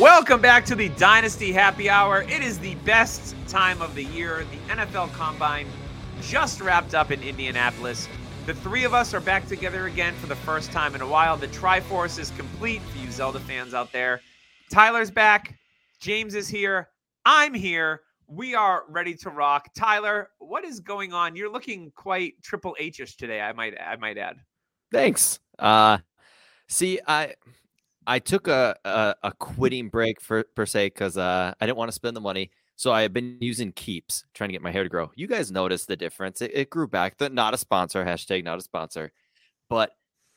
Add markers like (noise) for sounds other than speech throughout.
Welcome back to the Dynasty Happy Hour. It is the best time of the year. The NFL Combine just wrapped up in Indianapolis. The three of us are back together again for the first time in a while. The Triforce is complete for you Zelda fans out there. Tyler's back. James is here. I'm here. We are ready to rock. Tyler, what is going on? You're looking quite Triple H-ish today. I might, I might add. Thanks. Uh, see, I I took a, a, a quitting break for per se because uh, I didn't want to spend the money. So I have been using Keeps, trying to get my hair to grow. You guys noticed the difference. It, it grew back. The, not a sponsor, hashtag not a sponsor. But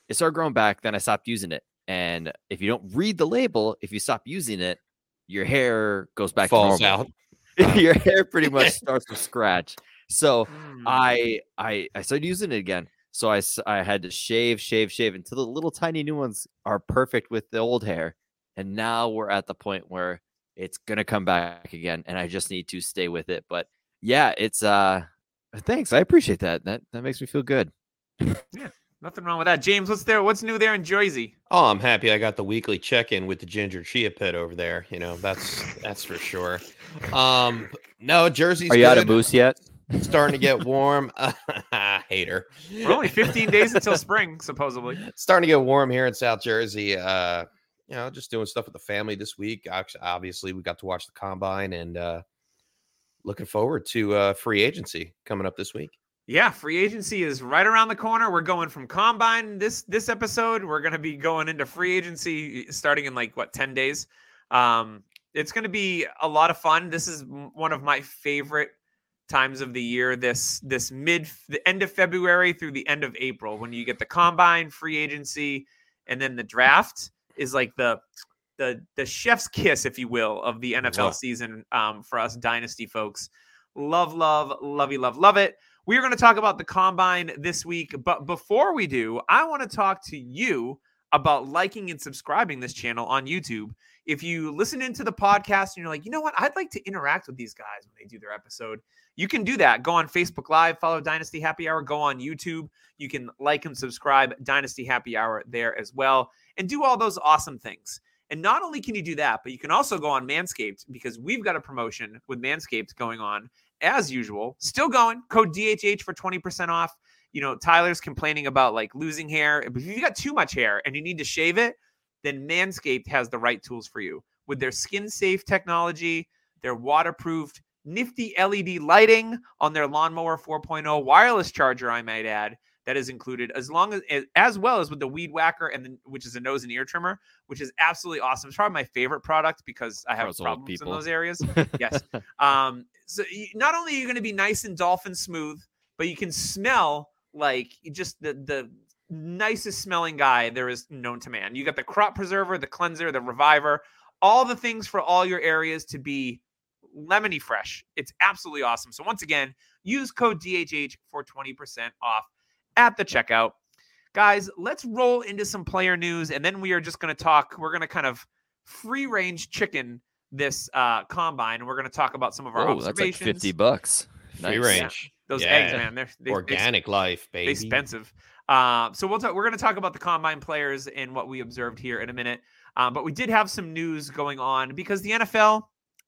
it started growing back. Then I stopped using it. And if you don't read the label, if you stop using it, your hair goes back falls out. (laughs) your hair pretty much (laughs) starts to scratch. So mm. I I I started using it again. So I, I had to shave, shave, shave until the little tiny new ones are perfect with the old hair. And now we're at the point where it's going to come back again. And I just need to stay with it. But yeah, it's, uh, thanks. I appreciate that. That, that makes me feel good. yeah. Nothing wrong with that. James, what's there? What's new there in Jersey? Oh, I'm happy I got the weekly check-in with the ginger chia pet over there. You know, that's that's for sure. Um, no, Jersey's. Are you good. out of moose yet? starting to get warm. (laughs) Hater. We're only 15 days until (laughs) spring, supposedly. Starting to get warm here in South Jersey. Uh, you know, just doing stuff with the family this week. Obviously, we got to watch the combine and uh, looking forward to uh, free agency coming up this week. Yeah, free agency is right around the corner. We're going from combine this this episode. We're going to be going into free agency starting in like what 10 days. Um, it's going to be a lot of fun. This is one of my favorite times of the year this this mid the end of February through the end of April when you get the combine free agency and then the draft is like the the the chef's kiss if you will of the NFL season um, for us dynasty folks. Love love lovey love love it. We are going to talk about the combine this week but before we do I want to talk to you about liking and subscribing this channel on YouTube if you listen into the podcast and you're like, you know what, I'd like to interact with these guys when they do their episode, you can do that. Go on Facebook Live, follow Dynasty Happy Hour, go on YouTube. You can like and subscribe Dynasty Happy Hour there as well, and do all those awesome things. And not only can you do that, but you can also go on Manscaped because we've got a promotion with Manscaped going on as usual. Still going. Code DHH for 20% off. You know, Tyler's complaining about like losing hair. If you got too much hair and you need to shave it, then Manscaped has the right tools for you. With their skin safe technology, their waterproofed nifty LED lighting on their lawnmower 4.0 wireless charger, I might add, that is included, as long as as well as with the weed whacker and the, which is a nose and ear trimmer, which is absolutely awesome. It's probably my favorite product because I have problems in those areas. (laughs) yes. Um, so not only are you going to be nice and dolphin smooth, but you can smell like just the the nicest smelling guy there is known to man. You got the crop preserver, the cleanser, the reviver, all the things for all your areas to be lemony fresh. It's absolutely awesome. So once again, use code DHH for 20% off at the checkout. Guys, let's roll into some player news and then we are just going to talk. We're going to kind of free range chicken this uh combine and we're going to talk about some of our oh, observations. That's like 50 bucks. Free nice. range. Yeah. Those yeah. eggs, man, they're they, organic they, life, baby. Expensive. Uh, so we'll talk. We're going to talk about the combine players and what we observed here in a minute. Um, but we did have some news going on because the NFL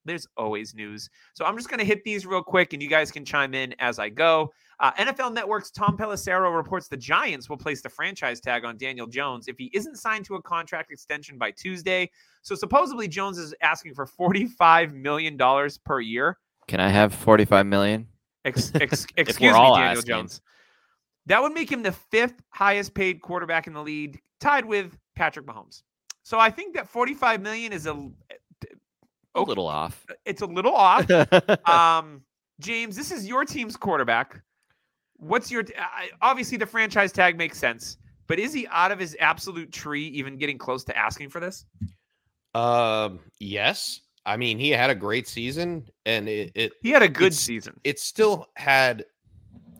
there's always news. So I'm just going to hit these real quick and you guys can chime in as I go. Uh, NFL Network's Tom Pelissero reports the Giants will place the franchise tag on Daniel Jones if he isn't signed to a contract extension by Tuesday. So supposedly Jones is asking for $45 million per year. Can I have 45 million? Ex- ex- (laughs) excuse me, Daniel asking. Jones. That would make him the fifth highest paid quarterback in the league, tied with Patrick Mahomes. So I think that 45 million is a a little off. It's a little off. (laughs) um, James, this is your team's quarterback. What's your obviously the franchise tag makes sense, but is he out of his absolute tree even getting close to asking for this? Um, yes. I mean, he had a great season, and it it, He had a good season. it still had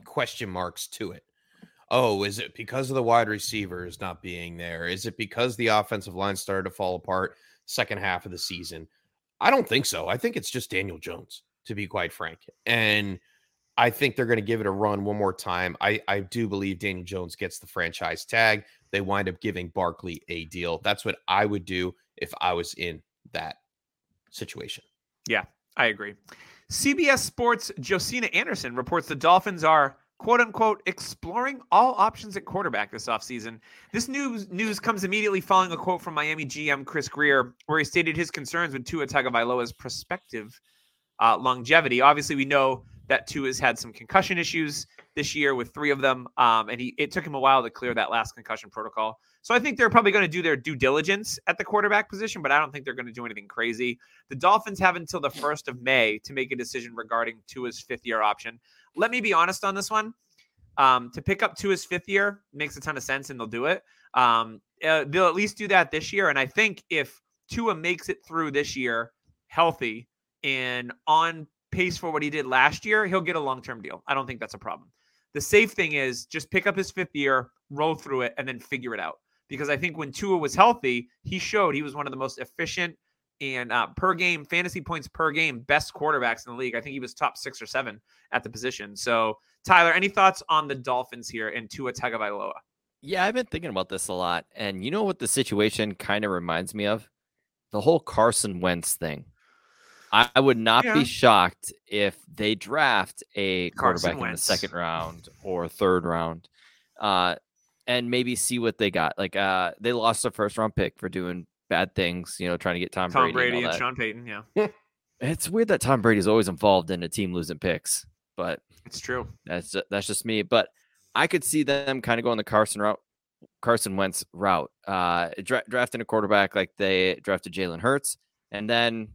question marks to it. Oh, is it because of the wide receivers not being there? Is it because the offensive line started to fall apart second half of the season? I don't think so. I think it's just Daniel Jones, to be quite frank. And I think they're going to give it a run one more time. I, I do believe Daniel Jones gets the franchise tag. They wind up giving Barkley a deal. That's what I would do if I was in that situation. Yeah, I agree. CBS Sports' Josina Anderson reports the Dolphins are quote unquote exploring all options at quarterback this offseason. This news news comes immediately following a quote from Miami GM Chris Grier, where he stated his concerns with Tua Tagovailoa's prospective uh, longevity. Obviously, we know that Tua's had some concussion issues this year with three of them, um, and he it took him a while to clear that last concussion protocol. So I think they're probably going to do their due diligence at the quarterback position, but I don't think they're going to do anything crazy. The Dolphins have until the 1st of May to make a decision regarding Tua's fifth year option. Let me be honest on this one. Um, to pick up Tua's fifth year makes a ton of sense and they'll do it. Um, uh, they'll at least do that this year. And I think if Tua makes it through this year healthy and on pace for what he did last year, he'll get a long term deal. I don't think that's a problem. The safe thing is just pick up his fifth year, roll through it, and then figure it out. Because I think when Tua was healthy, he showed he was one of the most efficient and uh, per game fantasy points per game best quarterbacks in the league. I think he was top six or seven at the position. So Tyler, any thoughts on the Dolphins here and Tua Tagovailoa? Yeah, I've been thinking about this a lot. And you know what the situation kind of reminds me of? The whole Carson Wentz thing. I, would not Yeah. be shocked if they draft a quarterback in the second round or third round. Uh, and maybe see what they got. Like uh, they lost a first round pick for doing bad things, you know, trying to get Tom, Tom Brady. Brady and, and. Sean Payton. Yeah, (laughs) It's weird that Tom Brady's always involved in a team losing picks, but it's true. that's that's just me. But I could see them kind of going the Carson route, Carson Wentz route, uh, dra- drafting a quarterback like they drafted Jalen Hurts, and then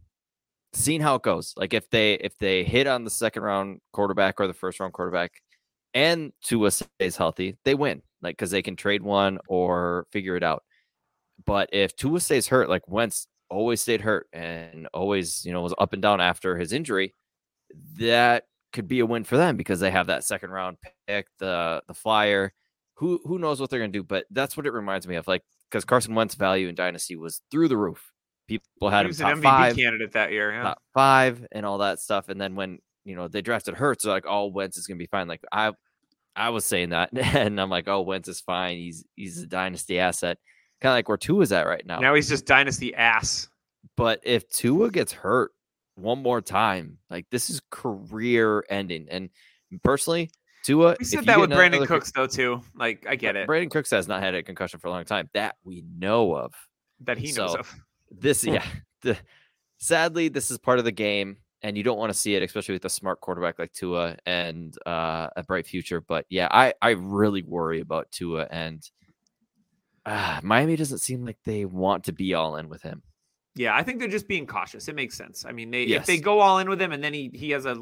seeing how it goes. Like if they if they hit on the second round quarterback or the first round quarterback, and Tua stays healthy, they win. Like because they can trade one or figure it out. But if Tua stays hurt, like Wentz always stayed hurt and always you know was up and down after his injury, that could be a win for them because they have that second round pick, the the flyer. Who who knows what they're gonna do? But that's what it reminds me of. Like because Carson Wentz value in Dynasty was through the roof. People had He him was top an MVP five, candidate that year. Yeah. top five, and all that stuff. And then when you know they drafted Hurts, they're like, "Oh, Wentz is gonna be fine." Like I, I was saying that, (laughs) and I'm like, "Oh, Wentz is fine. He's he's a dynasty asset." Kind of like where Tua is at right now. Now he's just dynasty ass. But if Tua gets hurt one more time, like this is career ending. And personally, Tua, We said that with Brandin Cooks though too. Like I get it Brandin Cooks has not had a concussion for a long time that we know of. that he knows so- of. This, yeah, the, sadly, this is part of the game, and you don't want to see it, especially with a smart quarterback like Tua and uh, a bright future. But yeah, I I really worry about Tua, and uh, Miami doesn't seem like they want to be all in with him. Yeah, I think they're just being cautious. It makes sense. I mean, they if they go all in with him and then he he has a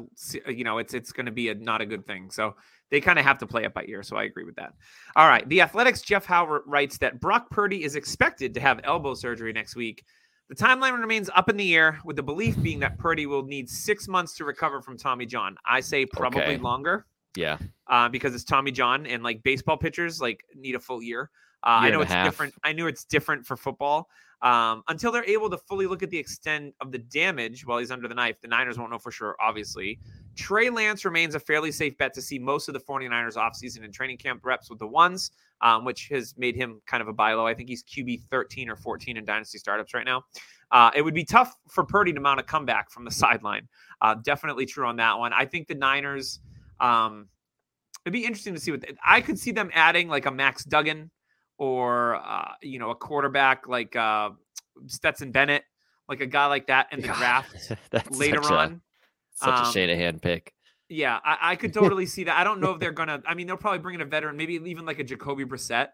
you know it's it's going to be a not a good thing. So they kind of have to play it by ear. So I agree with that. All right, the Athletics Jeff Howe writes that Brock Purdy is expected to have elbow surgery next week. The timeline remains up in the air, with the belief being that Purdy will need six months to recover from Tommy John. I say probably Okay. longer Yeah, uh, because it's Tommy John and like baseball pitchers like need a full year. Uh, I know it's half. different. I knew it's different for football. Um, until they're able to fully look at the extent of the damage while he's under the knife, the Niners won't know for sure, obviously. Trey Lance remains a fairly safe bet to see most of the 49ers offseason and training camp reps with the ones, um, which has made him kind of a buy low. I think he's QB 13 or 14 in dynasty startups right now. Uh, it would be tough for Purdy to mount a comeback from the (laughs) sideline. Uh, definitely true on that one. I think the Niners. Um, it'd be interesting to see what they, I could see them adding like a Max Duggan or uh, you know a quarterback like uh, Stetson Bennett, like a guy like that in the God, draft (laughs) later such a, on. such Um, a Shanahan pick. Yeah, I, I could (laughs) totally see that. I don't know if they're gonna. I mean, they'll probably bring in a veteran, maybe even like a Jacoby Brissett,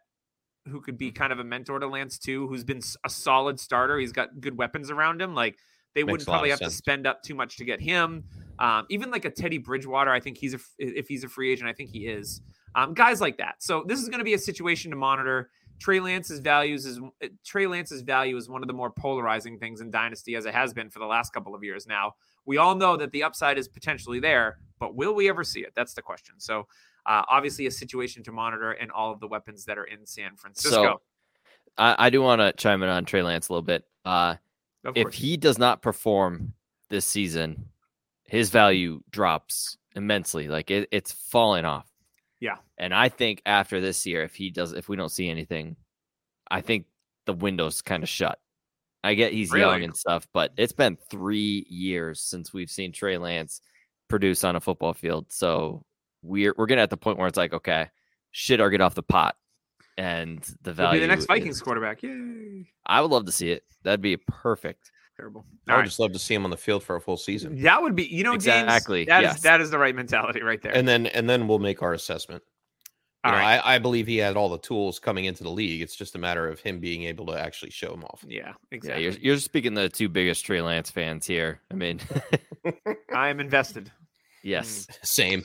who could be kind of a mentor to Lance too, who's been a solid starter. He's got good weapons around him. Like they Makes wouldn't probably have to spend up too much to get him. Um, even like a Teddy Bridgewater, I think he's a if he's a free agent, I think he is. Um, guys like that. So this is going to be a situation to monitor. Trey Lance's values is Trey Lance's value is one of the more polarizing things in Dynasty as it has been for the last couple of years now. We all know that the upside is potentially there, but will we ever see it? That's the question. So, uh, obviously, a situation to monitor and all of the weapons that are in San Francisco. So, I, I do want to chime in on Trey Lance a little bit. Uh, if he does not perform this season, his value drops immensely. Like it, it's falling off. Yeah. And I think after this year, if he does, if we don't see anything, I think the window's kind of shut. I get he's young and stuff, but it's been three years since we've seen Trey Lance produce on a football field. So we're we're getting at the point where it's like, okay, shit or get off the pot. And the He'll value be the next Vikings is- quarterback. Yay! I would love to see it. That'd be perfect. Terrible. I would right. just love to see him on the field for a full season, That would be, you know, James, Exactly, That is yes. that is the right mentality right there. and then and then we'll make our assessment. You All know, right. I, I believe he had all the tools coming into the league. It's just a matter of him being able to actually show them off. yeah, Yeah, exactly. you're you're speaking the two biggest Trey Lance fans here. I mean, (laughs) I am invested. yes. Same.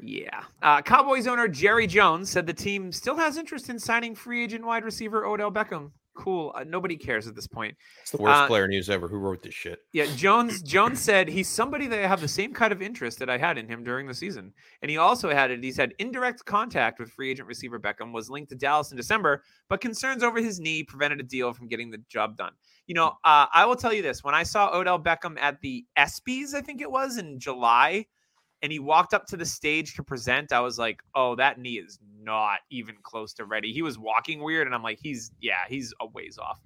Yeah. Uh, Cowboys owner Jerry Jones said the team still has interest in signing free agent wide receiver Odell Beckham. Cool. Uh, nobody cares at this point. It's the worst Uh, player news ever. Who wrote this shit? Yeah, Jones Jones said he's somebody that I have the same kind of interest that I had in him during the season. And he also had it. He's had indirect contact with free agent receiver Beckham, was linked to Dallas in December, but concerns over his knee prevented a deal from getting the job done. You know, uh, I will tell you this: when I saw Odell Beckham at the ESPYS, I think it was in July, and he walked up to the stage to present, I was like, "Oh, that knee is not even close to ready." He was walking weird, and I'm like, "He's yeah, he's a ways off."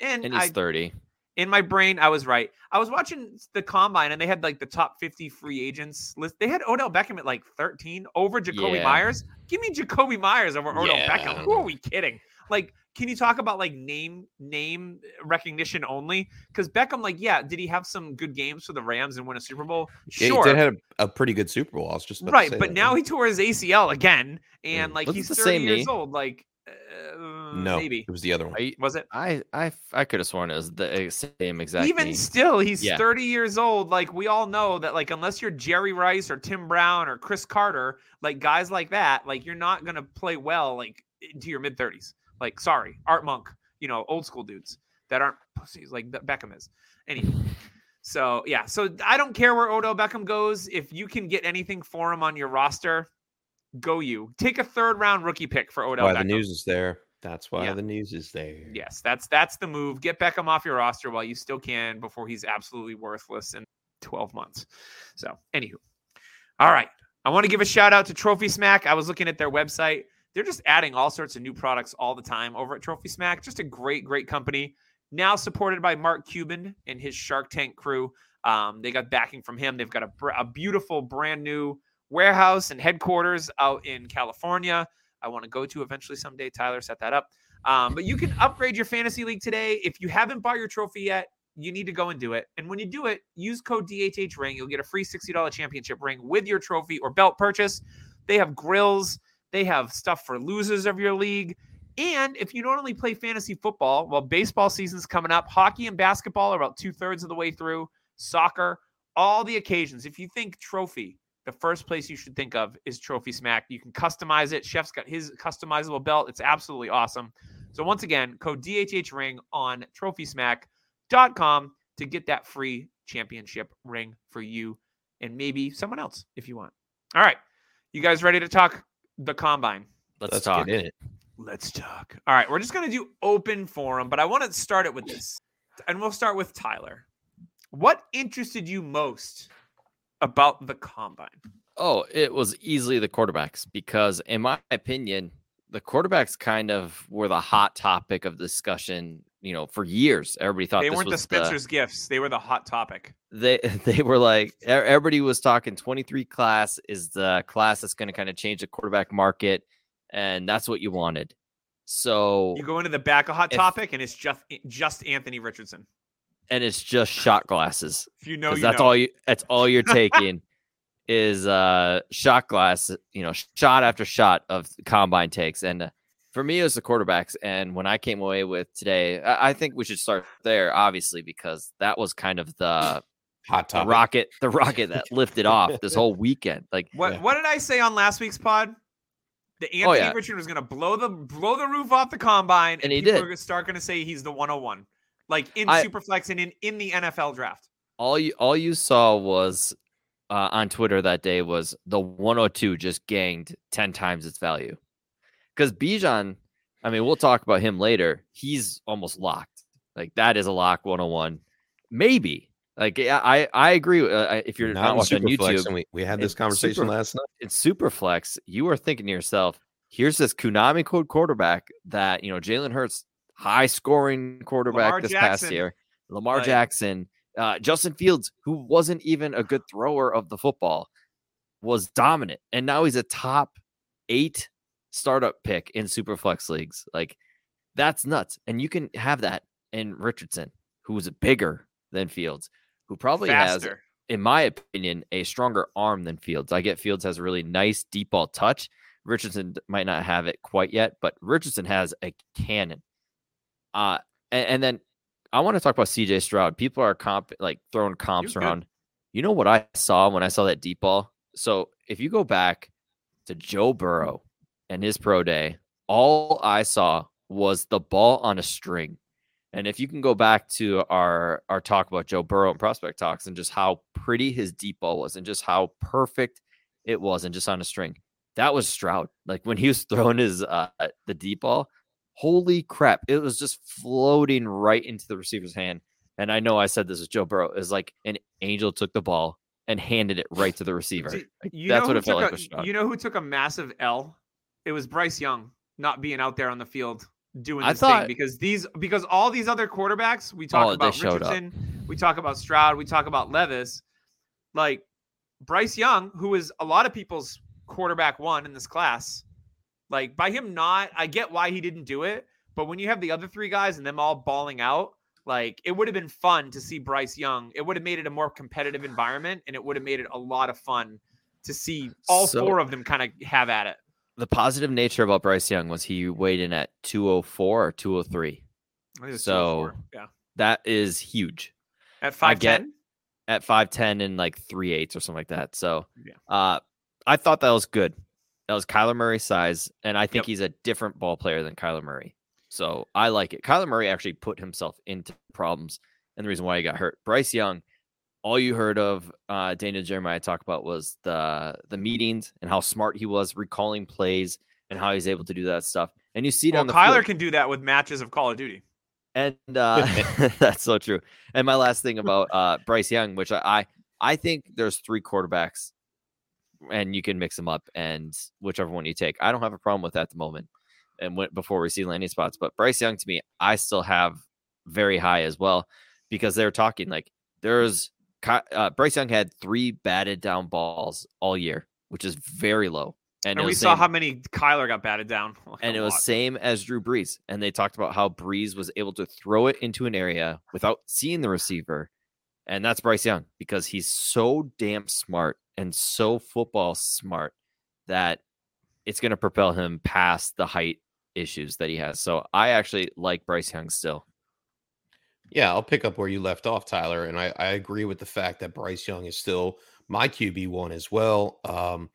And, And he's I, 30. in my brain, I was right. I was watching the combine and they had like the top 50 free agents list. They had Odell Beckham at like 13 over Jakobi Yeah. Meyers. Give me Jakobi Meyers over Odell Yeah, Beckham. Who are we kidding? Like, can you talk about like name name recognition only? Because Beckham, like, yeah, did he have some good games for the Rams and win a Super Bowl? Yeah, Sure. he did have a, a pretty good Super Bowl. I was just about to right, say but that, now yeah. he tore his ACL again, and Mm. like Was he's the 30 same years knee? old. Like, uh, no, maybe it was the other one. I was it? I I I could have sworn it was the same exact. Even knee. still, he's Yeah. 30 years old. Like we all know that, like unless you're Jerry Rice or Tim Brown or Cris Carter, like guys like that, like you're not gonna play well like into your mid 30s. Like, sorry, Art Monk, you know, old school dudes that aren't pussies like Beckham is. Anyway. So yeah, so I don't care where Odell Beckham goes. If you can get anything for him on your roster, go you. Take a third round rookie pick for Odell why Beckham. the news is there. That's why Yeah. the news is there. Yes, that's that's the move. Get Beckham off your roster while you still can before he's absolutely worthless in 12 months. So, anywho. All right. I want to give a shout out to Trophy Smack. I was looking at their website. They're just adding all sorts of new products all the time over at Trophy Smack. Just a great, great company. Now supported by Mark Cuban and his Shark Tank crew. Um, they got backing from him. They've got a, a beautiful, brand new warehouse and headquarters out in California. I want to go to eventually someday. Tyler set that up. Um, but you can upgrade your fantasy league today. If you haven't bought your trophy yet, you need to go and do it. And when you do it, use code DHH ring. You'll get a free $60 championship ring with your trophy or belt purchase. They have grills, they have stuff for losers of your league. And if you not only play fantasy football, well, baseball season's coming up, hockey and basketball are about two thirds of the way through, soccer, all the occasions. If you think trophy, the first place you should think of is Trophy Smack. You can customize it. Chef's got his customizable belt. It's absolutely awesome. So once again, code DHH ring on trophysmack.com to get that free championship ring for you and maybe someone else if you want. All right. You guys ready to talk the combine? Let's, Let's talk. get in it. Let's talk. All right, we're just going to do open forum, but I want to start it with this. And we'll start with Tyler. What interested you most about the combine? Oh, it was easily the quarterbacks because, in my opinion, the quarterbacks kind of were the hot topic of discussion. You know, for years, everybody thought They this weren't the Spencer's gifts. They were the hot topic. they (laughs) they were like everybody was talking 23 class is the class that's going to kind of change the quarterback market and that's what you wanted so You go into the back of hot If- topic, and it's just just Anthony Richardson. and it's just shot glasses If you know, you that's know. all you that's all you're (laughs) taking is uh shot glass you know shot after shot of combine takes and uh, for me it was the quarterbacks and when i came away with today i, I think we should start there obviously because that was kind of the, Hot the topic. rocket the rocket that (laughs) lifted off this whole weekend like What Yeah. What did I say on last week's pod? The Oh, Anthony yeah. Richardson was going to blow the blow the roof off the combine, And he people did. are gonna start going to say he's the 101, like in I- Superflex and in in the NFL draft. all you all you saw was uh, on Twitter that day was the 102 just ganged 10 times its value. Because Bijan, I mean, we'll talk about him later. He's almost locked. Like that is a lock 101. Maybe. Like yeah, I I agree. Uh, if you're not, in watching on Superflex, YouTube, and we, we had this conversation Super- last night. in Superflex, you are thinking to yourself, here's this Konami code quarterback that, you know, Jalen Hurts, high scoring quarterback Lamar this past year, Lamar Like- Jackson, uh, Justin Fields, who wasn't even a good thrower of the football, was dominant. And now he's a top eight startup pick in Superflex leagues. Like, that's nuts. And you can have that in Richardson, who's bigger than Fields, who probably has in my opinion, a stronger arm than Fields. I get Fields has a really nice deep ball touch. Richardson might not have it quite yet, but Richardson has a cannon. Uh, and, and then I want to talk about CJ Stroud. People are comp like throwing comps good. around. You know what I saw when I saw that deep ball? So if you go back to Joe Burrow and his pro day, all I saw was the ball on a string. And if you can go back to our our talk about Joe Burrow and prospect talks and just how pretty his deep ball was and just how perfect it was and just on a string. That was Stroud. Like when he was throwing his uh the deep ball, holy crap, it was just floating right into the receiver's hand. And I know I said this is Joe Burrow. Is like an angel took the ball and handed it right to the receiver. Like, that's what it felt took like with Stroud. You know who took a massive L? It was Bryce Young not being out there on the field doing I this thought- thing because these because all these other quarterbacks we talk Oh, about. Richardson, we talk about Stroud, we talk about Levis, like Bryce Young, who is a lot of people's quarterback one in this class. Like by him not, I get why he didn't do it, but when you have the other three guys and them all balling out, like it would have been fun to see Bryce Young. It would have made it a more competitive environment, and it would have made it a lot of fun to see all So- four of them kind of have at it. The positive nature about Bryce Young was he weighed in at 204 or 203. I think it was So, yeah, That is huge. at I five get- ten. at 5'10 and like 3 eighths or something like that. So Yeah. uh I thought that was good. That was Kyler Murray size, and I think Yep. he's a different ball player than Kyler Murray. So I like it. Kyler Murray actually put himself into problems and the reason why he got hurt. Bryce Young, all you heard of uh Daniel Jeremiah talk about was the the meetings and how smart he was recalling plays and how he's able to do that stuff. And you see it Well, on the Kyler field. can do that with matches of Call of Duty. And uh, (laughs) that's so true. And my last thing about uh, Bryce Young, which I, I I think there's three quarterbacks, and you can mix them up, and whichever one you take, I don't have a problem with that at the moment. And when, before we see landing spots, but Bryce Young to me, I still have very high as well because they're talking like there's uh, Bryce Young had three batted down balls all year, which is very low. And, And, we saw same- how many Kyler got batted down. (laughs) Like and it was same as Drew Brees. And they talked about how Brees was able to throw it into an area without seeing the receiver. And that's Bryce Young because he's so damn smart and so football smart that it's going to propel him past the height issues that he has. So I actually like Bryce Young still. Yeah, I'll pick up where you left off, Tyler. And I, I agree with the fact that Bryce Young is still my QB one as well. Um,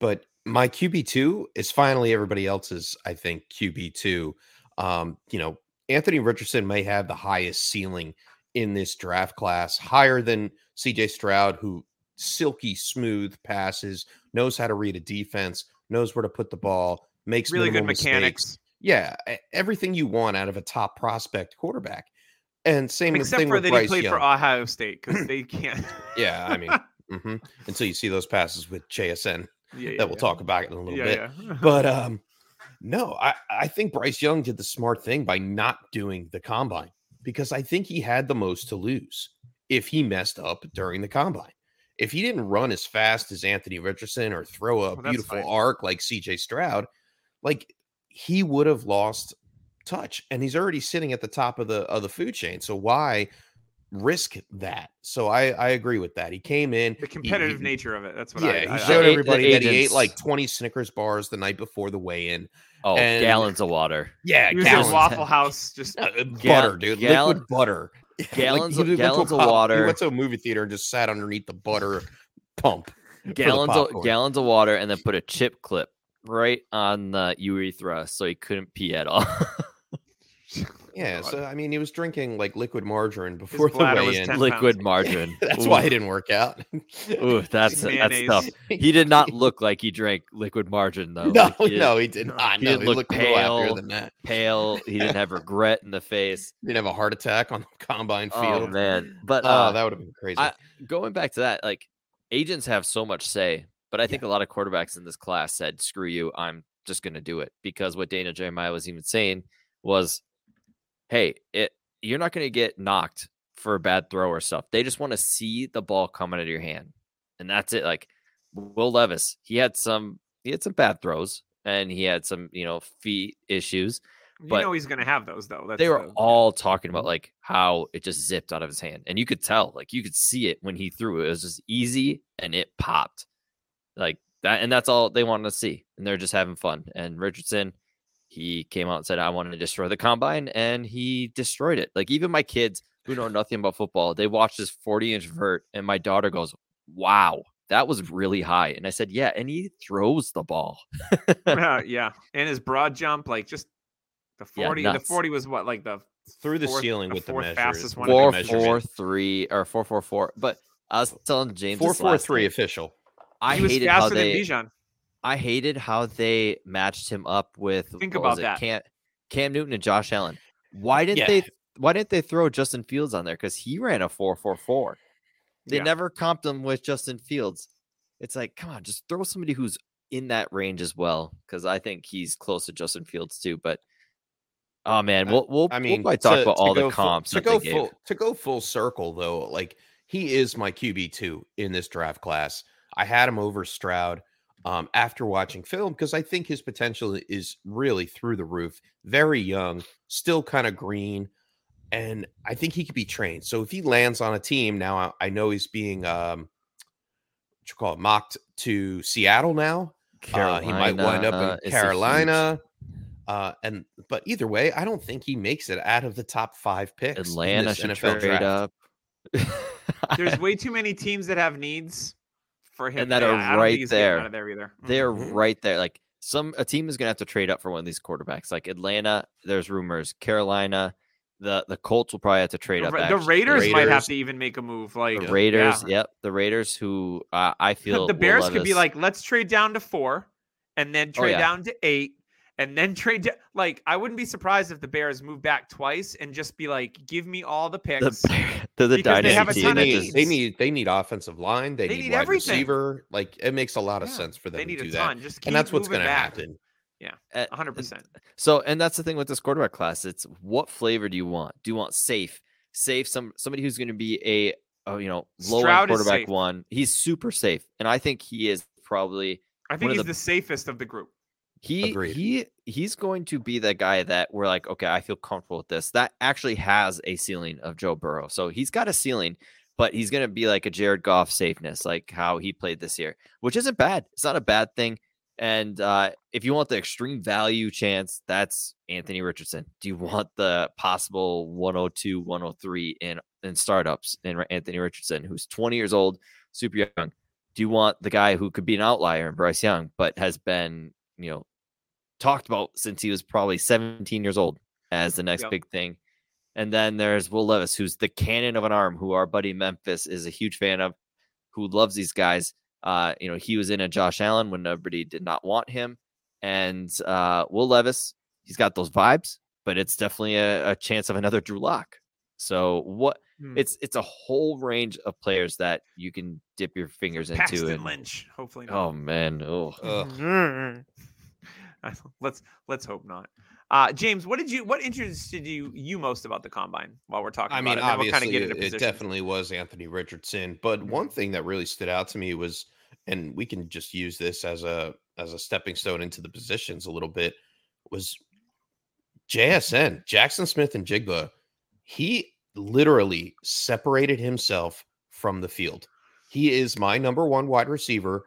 but my QB two is finally everybody else's, I think, QB two. Um, you know, Anthony Richardson may have the highest ceiling in this draft class, higher than CJ Stroud, who silky smooth passes, knows how to read a defense, knows where to put the ball, makes really good mistakes. mechanics. Yeah, everything you want out of a top prospect quarterback. And same Except thing for with that Bryce he played Young. for Ohio State because (clears throat) they can't. (laughs) Yeah, I mean, mhm. until you see those passes with JSN yeah, yeah, that we'll yeah. talk about in a little bit. (laughs) But um, no, I, I think Bryce Young did the smart thing by not doing the combine because I think he had the most to lose if he messed up during the combine. If he didn't run as fast as Anthony Richardson or throw a Well, beautiful fine. arc like CJ Stroud, like he would have lost touch. And he's already sitting at the top of the of the food chain. So why risk that? So I I agree with that. He came in the competitive he- nature of it. That's what yeah, I, he showed ate- the everybody that he ate like 20 Snickers bars the night before the weigh-in. Oh, And- gallons of water. Yeah, He was at gallons, Waffle House. Just (laughs) uh, Gal- butter, dude, gallon- liquid butter. (laughs) Gallons he of- went to gallons of pop- He water. went to a movie theater and just sat underneath the butter (laughs) pump. Gallons of gallons of water and then put a chip clip right on the urethra, so he couldn't pee at all. Yeah, God. so I mean, he was drinking like liquid margarine before the bladder weigh-in. Liquid (laughs) margarine. That's Ooh, why he didn't work out. Ooh, (laughs) that's that's tough. He did not (laughs) look like he drank liquid margarine though. no, Like, he no, he did not. he No, didn't he look looked a little happier pale. than that. pale. He didn't have regret in the face. He didn't have a heart attack on the combine Oh field. man! But Oh, uh, that would have been crazy. I- going back to that, like agents have so much say, but I think a lot of quarterbacks in this class said, "Screw you, I'm just going to do it." Because what Dana Jeremiah was even saying was, "Hey, it you're not going to get knocked for a bad throw or stuff. They just want to see the ball coming out of your hand, and that's it." Like Will Levis, he had some he had some bad throws, and he had some you know feet issues. You But know he's going to have those though. That's they were the- all talking about like how it just zipped out of his hand and you could tell like you could see it when he threw it it was just easy and it popped like that and that's all they wanted to see and they're just having fun and richardson he came out and said i want to destroy the combine and he destroyed it like even my kids who know nothing about football they watched this 40 inch vert and my daughter goes wow that was really high and i said yeah and he throws the ball (laughs) yeah, (laughs) yeah, and his broad jump, like just the Yeah, forty. the forty was what, like the Through the fourth- ceiling the with the fourth measure. fastest one what in four the they measured. or four four four but i was telling james four, four, three this four last three night. official. i he was hated how faster they than Bijan. I hated how they matched him up with Think about that. Cam, Cam Newton and Josh Allen. Why didn't Yeah. they why didn't they throw Justin Fields on there? Because he ran a 4-4-4. They Yeah. never comped him with Justin Fields. It's like, come on, just throw somebody who's in that range as well. Because I think he's close to Justin Fields too. But oh man, we'll we'll, I mean, we'll talk to- about to all the full- comps to go full to go full circle though. Like he is my QB two in this draft class. I had him over Stroud um, after watching film because I think his potential is really through the roof. Very young, still kind of green, and I think he could be trained. So if he lands on a team now, I, I know he's being um, what you call it mocked to Seattle now. Uh, he might wind up in is a huge- Carolina. Uh, and but either way, I don't think he makes it out of the top five picks. in Atlanta this should NFL trade draft. up. (laughs) There's way too many teams that have needs for him, And that Yeah, are I right there. Out of there either. They're Mhm. right there. Like some a team is gonna have to trade up for one of these quarterbacks. Like Atlanta, there's rumors. Carolina, the the Colts will probably have to trade The, up. Ra- the actually. Raiders, might have to even make a move. Like The yeah. Raiders, yep, the Raiders who uh, I (laughs) feel the will Bears let could be like, let's trade down to four, and then Oh, trade yeah. down to eight, and then trade. Da- like, I wouldn't be surprised if the Bears move back twice and just be like, give me all the picks. the Bear- they're the because they have a dynasty They ton team of that need, they need they need offensive line. They, They need, need wide everything. receiver. Like it makes a lot of Yeah, sense for them they to do a that. Just keep and that's what's going to happen. Yeah, hundred percent. So, and that's the thing with this quarterback class. It's what flavor do you want? Do you want safe, safe, some somebody who's going to be a, oh, you know, low Stroud is quarterback one. He's super safe, and I think he is probably I think of he's the- the safest of the group. He Agreed. he he's going to be the guy that we're like, okay, I feel comfortable with this. That actually has a ceiling of Joe Burrow. So he's got a ceiling, but he's going to be like a Jared Goff safeness, like how he played this year, which isn't bad. It's not a bad thing. And uh, if you want the extreme value chance, that's Anthony Richardson. Do you want the possible 102, 103 in in startups in Anthony Richardson, who's 20 years old, super young? Do you want the guy who could be an outlier in Bryce Young, but has been, you know, talked about since he was probably 17 years old as the next Yep. big thing? And then there's Will Levis, who's the cannon of an arm, who our buddy Memphis is a huge fan of, who loves these guys. Uh, you know, he was in a Josh Allen when nobody did not want him. And uh, Will Levis, he's got those vibes, but it's definitely a, a chance of another Drew Lock. So what Hmm. it's it's a whole range of players that you can dip your fingers into. Paxton and- Lynch. Hopefully not. oh man, oh Ugh. (laughs) (laughs) let's let's hope not. Uh, James, what did you what interested you you most about the combine while we're talking I about mean, it? Then we'll obviously, kind of get it, it definitely was Anthony Richardson. But Mhm. one thing that really stood out to me was, and we can just use this as a as a stepping stone into the positions a little bit, was JSN Jaxon Smith-Njigba. He literally separated himself from the field. He is my number one wide receiver,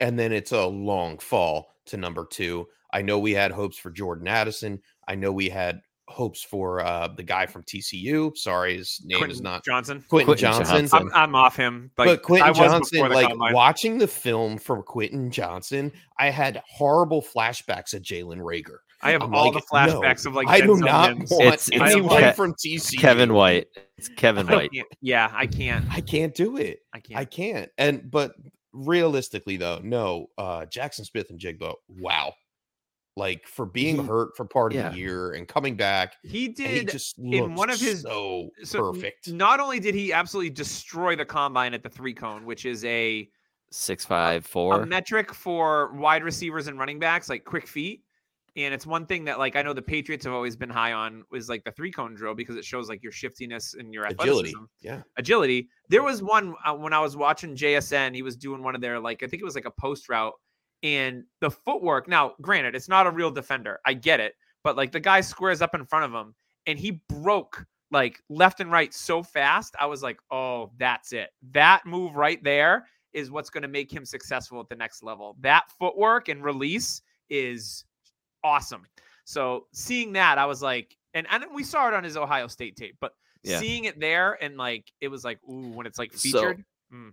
and then it's a long fall to number two. I know we had hopes for Jordan Addison. I know we had hopes for uh, the guy from TCU. Sorry, his name Quentin is not Johnson. Quentin, Quentin Johnston. Johnson. I'm, I'm off him. Like, but I Quentin was Johnson, before like combine. watching the film from Quentin Johnston, I had horrible flashbacks of Jalen Reagor. I have I'm all like, the flashbacks of like I do Denzel not Mims. want It's- it's anyone Ke- from TCU. Kevin White. It's Kevin White. can't- Yeah, I can't. I can't do it. I can't. I can't. And but realistically though, no, uh Jaxon Smith-Njigba, wow. Like for being He- hurt for part of yeah. the year and coming back, he and he did just in one of his- so, so perfect. Not only did he absolutely destroy the combine at the three cone, which is a six five four a metric for wide receivers and running backs, like quick feet. And it's one thing that like I know the Patriots have always been high on was like the three cone drill because it shows like your shiftiness and your Agility. Yeah. agility. There was one uh, when I was watching JSN. He was doing one of their like I think it was like a post route, and the footwork. Now, granted, it's not a real defender. I get it, but like the guy squares up in front of him, and he broke like left and right so fast. I was like, oh, that's it. That move right there is what's going to make him successful at the next level. That footwork and release is awesome. So seeing that, I was like, and and we saw it on his Ohio State tape, but Yeah. seeing it there and like it was like ooh when it's like So- featured. Mm.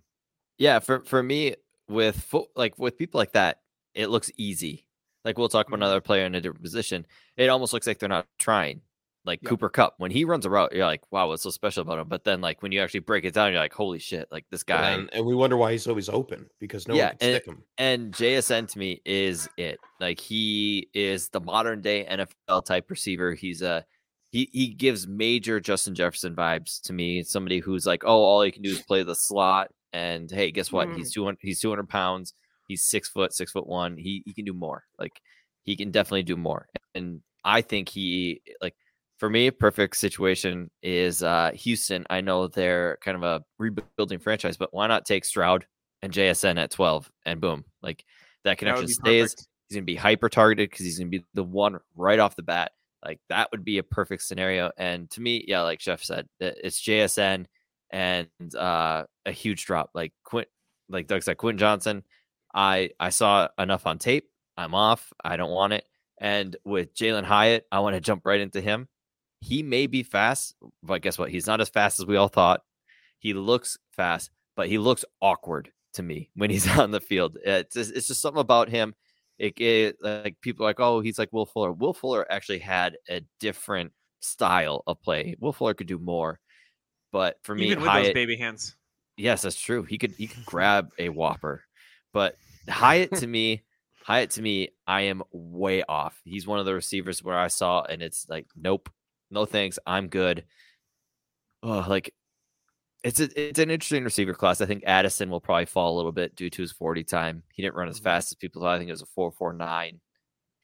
Yeah, for for me with fo- like with people like that, it looks easy. Like we'll talk about Mhm. another player in a different position. It almost looks like they're not trying. Like Yep. Cooper Kupp, when he runs a route, you're like, wow, what's so special about him? But then like when you actually break it down, you're like, holy shit, like this guy. And, and we wonder why he's always open because no Yeah, one can and- stick him. And JSN to me is it. Like he is the modern day NFL type receiver. He's a he he gives major Justin Jefferson vibes to me. Somebody who's like, oh, all he can do is play the slot. And hey, guess what? He's two hundred. He's two hundred pounds. He's six foot, six foot one. He he can do more. Like he can definitely do more. And I think he like for me, perfect situation is uh Houston. I know they're kind of a rebuilding franchise, but why not take Stroud and JSN at 12 and boom, like that That connection be stays. perfect. He's gonna be hyper targeted because he's gonna be the one right off the bat. Like that would be a perfect scenario. And to me, yeah, like Chef said, it's JSN and uh a huge drop. Like Quint, like Doug said, Quentin Johnston. I I saw enough on tape. I'm off. I don't want it. And with Jalin Hyatt, I want to jump right into him. He may be fast, but guess what? He's not as fast as we all thought. He looks fast, but he looks awkward to me when he's (laughs) on the field. It's just, it's just something about him. It, it like people are like, oh, he's like Will Fuller. Will Fuller actually had a different style of play. Will Fuller could do more, but for me, Even with those baby hands. Yes, that's true. He could he could (laughs) grab a whopper. But Hyatt to me, Hyatt to me, I am way off. He's one of the receivers where I saw and it's like, nope, no thanks. I'm good. Oh, like it's a, it's an interesting receiver class. I think Addison will probably fall a little bit due to his 40 time. He didn't run as Mhm. fast as people thought. I think it was a 449.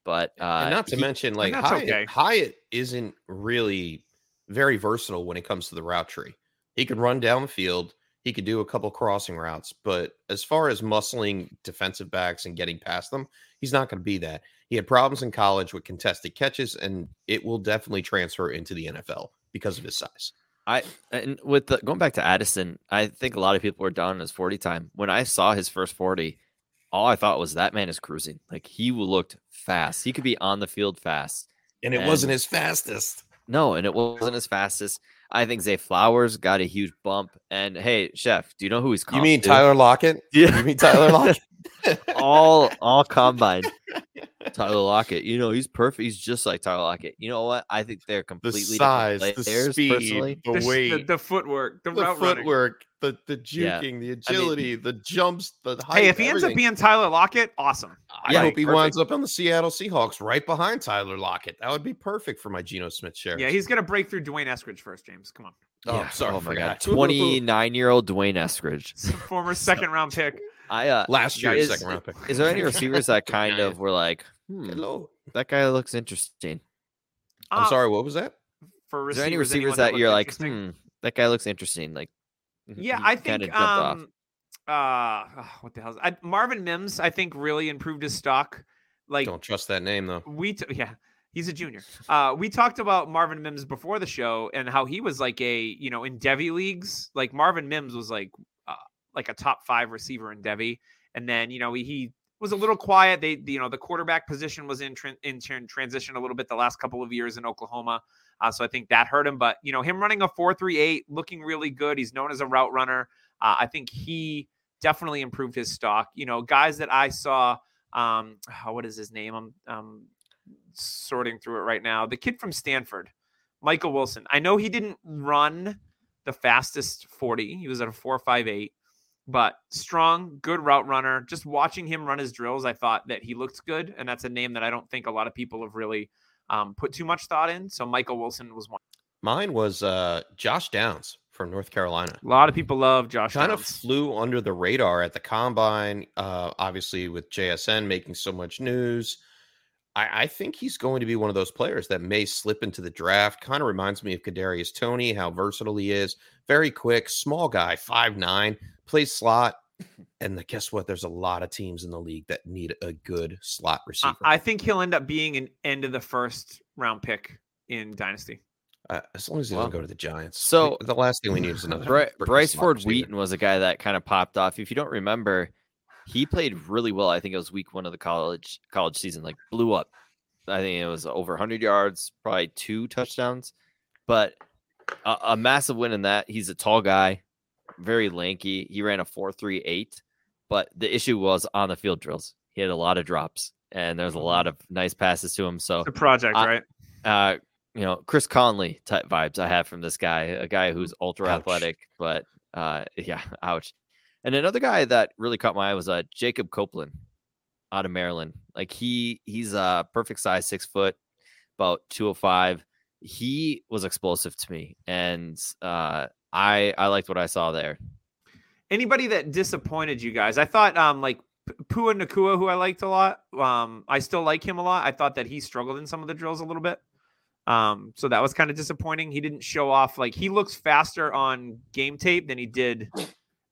But uh and not to he- mention, like that's Hyatt, okay. Hyatt isn't really very versatile when it comes to the route tree. He can run down the field. He could do a couple crossing routes, but as far as muscling defensive backs and getting past them, he's not going to be that. He had problems in college with contested catches, and it will definitely transfer into the NFL because of his size. I and with the going back to Addison, I think a lot of people were down on his 40 time. When I saw his first 40, all I thought was that man is cruising. Like he looked fast. He could be on the field fast. And it And- wasn't his fastest. No, and it wasn't as fast as I think Zay Flowers got a huge bump. And hey, chef, do you know who he's You mean to? Tyler Lockett? (laughs) Yeah. You mean Tyler Lockett? (laughs) all all combined. (laughs) Tyler Lockett. You know, he's perfect. He's just like Tyler Lockett. You know what? I think they're completely the completely size, different the players, speed, personally. the The, weight, the, the footwork, the, the route running. Footwork, the the Yeah. juking, the agility, the jumps, the height. Hey, if he ends up being Tyler Lockett, awesome. I Yeah, hope he perfect. winds up on the Seattle Seahawks right behind Tyler Lockett. That would be perfect for my Geno Smith share. Yeah, he's gonna break through D'Wayne Eskridge first, James. Come on. Oh, I'm sorry, Oh my god. 29 year old D'Wayne Eskridge. (laughs) Former (laughs) second round pick. I uh last year is- second round pick. Is there any (laughs) receivers that kind of were like, hmm, Hello. that guy looks interesting? I'm Uh, sorry. What was that? For Is there any receivers, receivers anyone that you're like, hmm, that guy looks interesting? Like, Yeah, I think off. um uh (sighs) what the hell is I, Marvin Mims I think really improved his stock. Like Don't trust that name though. we t- yeah, he's a junior. (laughs) Uh we talked about Marvin Mims before the show and how he was like a, you know, in Devy leagues, like Marvin Mims was like uh, like a top 5 receiver in Devy and then, you know, he, he was a little quiet. They, you know, the quarterback position was in, tran in tran- transition a little bit the last couple of years in Oklahoma. Uh, so I think that hurt him. But you know, him running a four three eight, looking really good. He's known as a route runner. Uh, I think he definitely improved his stock. You know, guys that I saw. Um, (sighs) what is his name? I'm um, sorting through it right now. The kid from Stanford, Michael Wilson. I know he didn't run the fastest 40. He was at a 458, but strong, good route runner. Just watching him run his drills, I thought that he looked good. And that's a name that I don't think a lot of people have really um, put too much thought in. So Michael Wilson was one. Mine was uh, Josh Downs from North Carolina. A lot of people love Josh. Kind Downs. of flew under the radar at the combine. Uh, obviously, with JSN making so much news, I, I, think he's going to be one of those players that may slip into the draft. Kind of reminds me of Kadarius Toney, how versatile he is. Very quick, small guy, five nine, plays slot. And guess what? There's a lot of teams in the league that need a good slot receiver. I think he'll end up being an end of the first round pick in Dynasty. Uh, as long as he doesn't go to the Giants. So the last thing we need is another. (laughs) Bry- Bryce Ford Wheaton was a guy that kind of popped off. If you don't remember, he played really well. I think it was week one of the college college season, like blew up. I think it was over 100 yards, probably two touchdowns, but a, a massive win in that. He's a tall guy, very lanky. He ran a 4.38, but the issue was on the field drills. He had a lot of drops, and there's a Mm-hmm. lot of nice passes to him. So The project, I- right? uh, you know, Chris Conley type vibes I have from this guy, a guy who's ultra Ouch. athletic, but uh, (laughs) yeah, ouch. And another guy that really caught my eye was uh, Jacob Copeland out of Maryland. Like he he's a perfect size, six foot, about two hundred five. He was explosive to me, and uh, I I liked what I saw there. Anybody that disappointed you guys? I thought um like Puka Nacua, who I liked a lot. Um, I still like him a lot. I thought that he struggled in some of the drills a little bit. Um, so that was kind of disappointing. He didn't show off like he looks faster on game tape than he did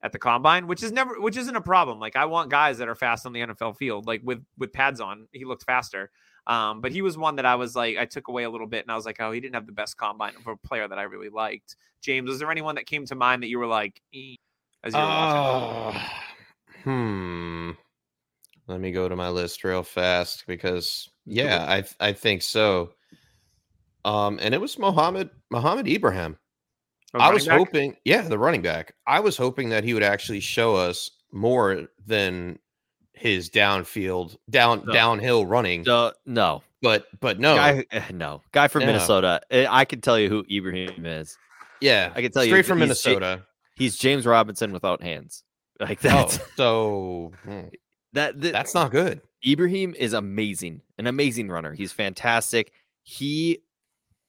at the combine, which is never which isn't a problem. Like I want guys that are fast on the NFL field, like with with pads on, he looked faster. Um, but he was one that I was like, I took away a little bit and I was like, oh, he didn't have the best combine of a player that I really liked. James, was there anyone that came to mind that you were like, "Eh," as you were watching? Uh, hmm. Let me go to my list real fast because yeah, I I think so. Um, and it was Mohamed Mohamed Ibrahim. I was back? hoping, yeah, the running back. I was hoping that he would actually show us more than his downfield, down No. downhill running. So no, But but no, guy, eh, no guy from No. Minnesota. Eh, I can tell you who Ibrahim is. yeah, I can tell you straight from he's Ja- Minnesota. He's James Robinson without hands. (laughs) Like Oh, that's so (laughs) hmm, that, that that's not good. Ibrahim is amazing, an amazing runner. He's fantastic. He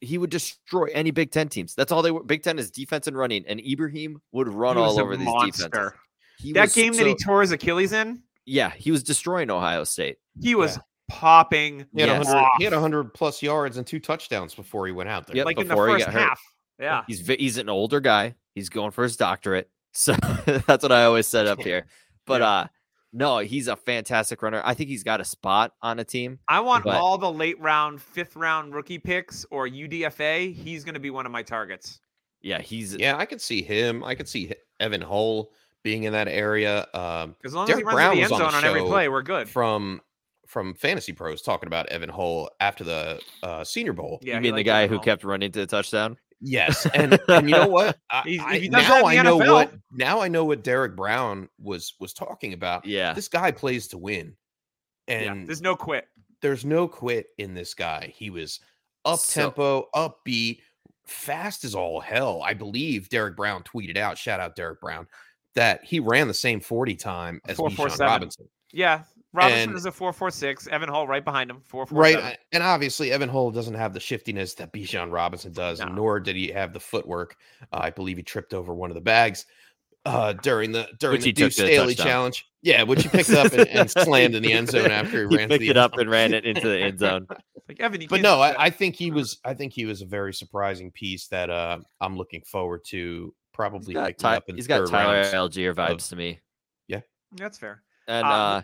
he would destroy any Big Ten teams. That's all they were. Big Ten is defense and running, and Ibrahim would run all over these monster. defenses. He That was game that he tore his Achilles in, yeah, he was destroying Ohio State. he was Yeah. popping He had Yes. 100, he had 100 plus yards and two touchdowns before he went out there. Yep. like in the before he first got hurt. half. Yeah. He's he's an older guy. He's going for his doctorate. (laughs) So that's what I always set up here. (laughs) But Yeah. uh no, he's a fantastic runner. I think he's got a spot on a team. I want But- all the late round, fifth round rookie picks or UDFA. He's going to be one of my targets. Yeah, he's Yeah, I could see him. I could see Evan Hull being in that area. Um, As long as Derek he runs Brown the was end on zone the on every play, we're good. from from Fantasy Pros talking about Evan Hull after the uh, Senior Bowl. Yeah, you mean the guy Evan who Hull. kept running to the touchdown? Yes, and and you know what? (laughs) I, I- he now I know NFL what now I know what Derek Brown was was talking about. Yeah. This guy plays to win, yeah, and there's no quit. there's no quit in this guy. He was up tempo, upbeat, fast as all hell. I believe Derek Brown tweeted out, shout out Derek Brown, that he ran the same 40 time as Four, four, Bijan. Robinson. Yeah. Robinson And- is a 446. Evan Hull right behind him. 447. Right. I- And obviously, Evan Hull doesn't have the shiftiness that Bijan Robinson does, No. nor did he have the footwork. Uh, I believe he tripped over one of the bags uh, during the during Which the he Deuce to Staley touchdown. challenge. Yeah, which he picked up and, and (laughs) slammed in the end zone after he, he ran. picked the it up zone. (laughs) and ran it into the end zone. Like Evan, but no. I, I think he was. I think he was a very surprising piece that uh, I'm looking forward to. Probably He's got, Ty- up in he's got third Tyler rounds. Allgeier vibes of- to me. Yeah, that's fair. And Uh, uh,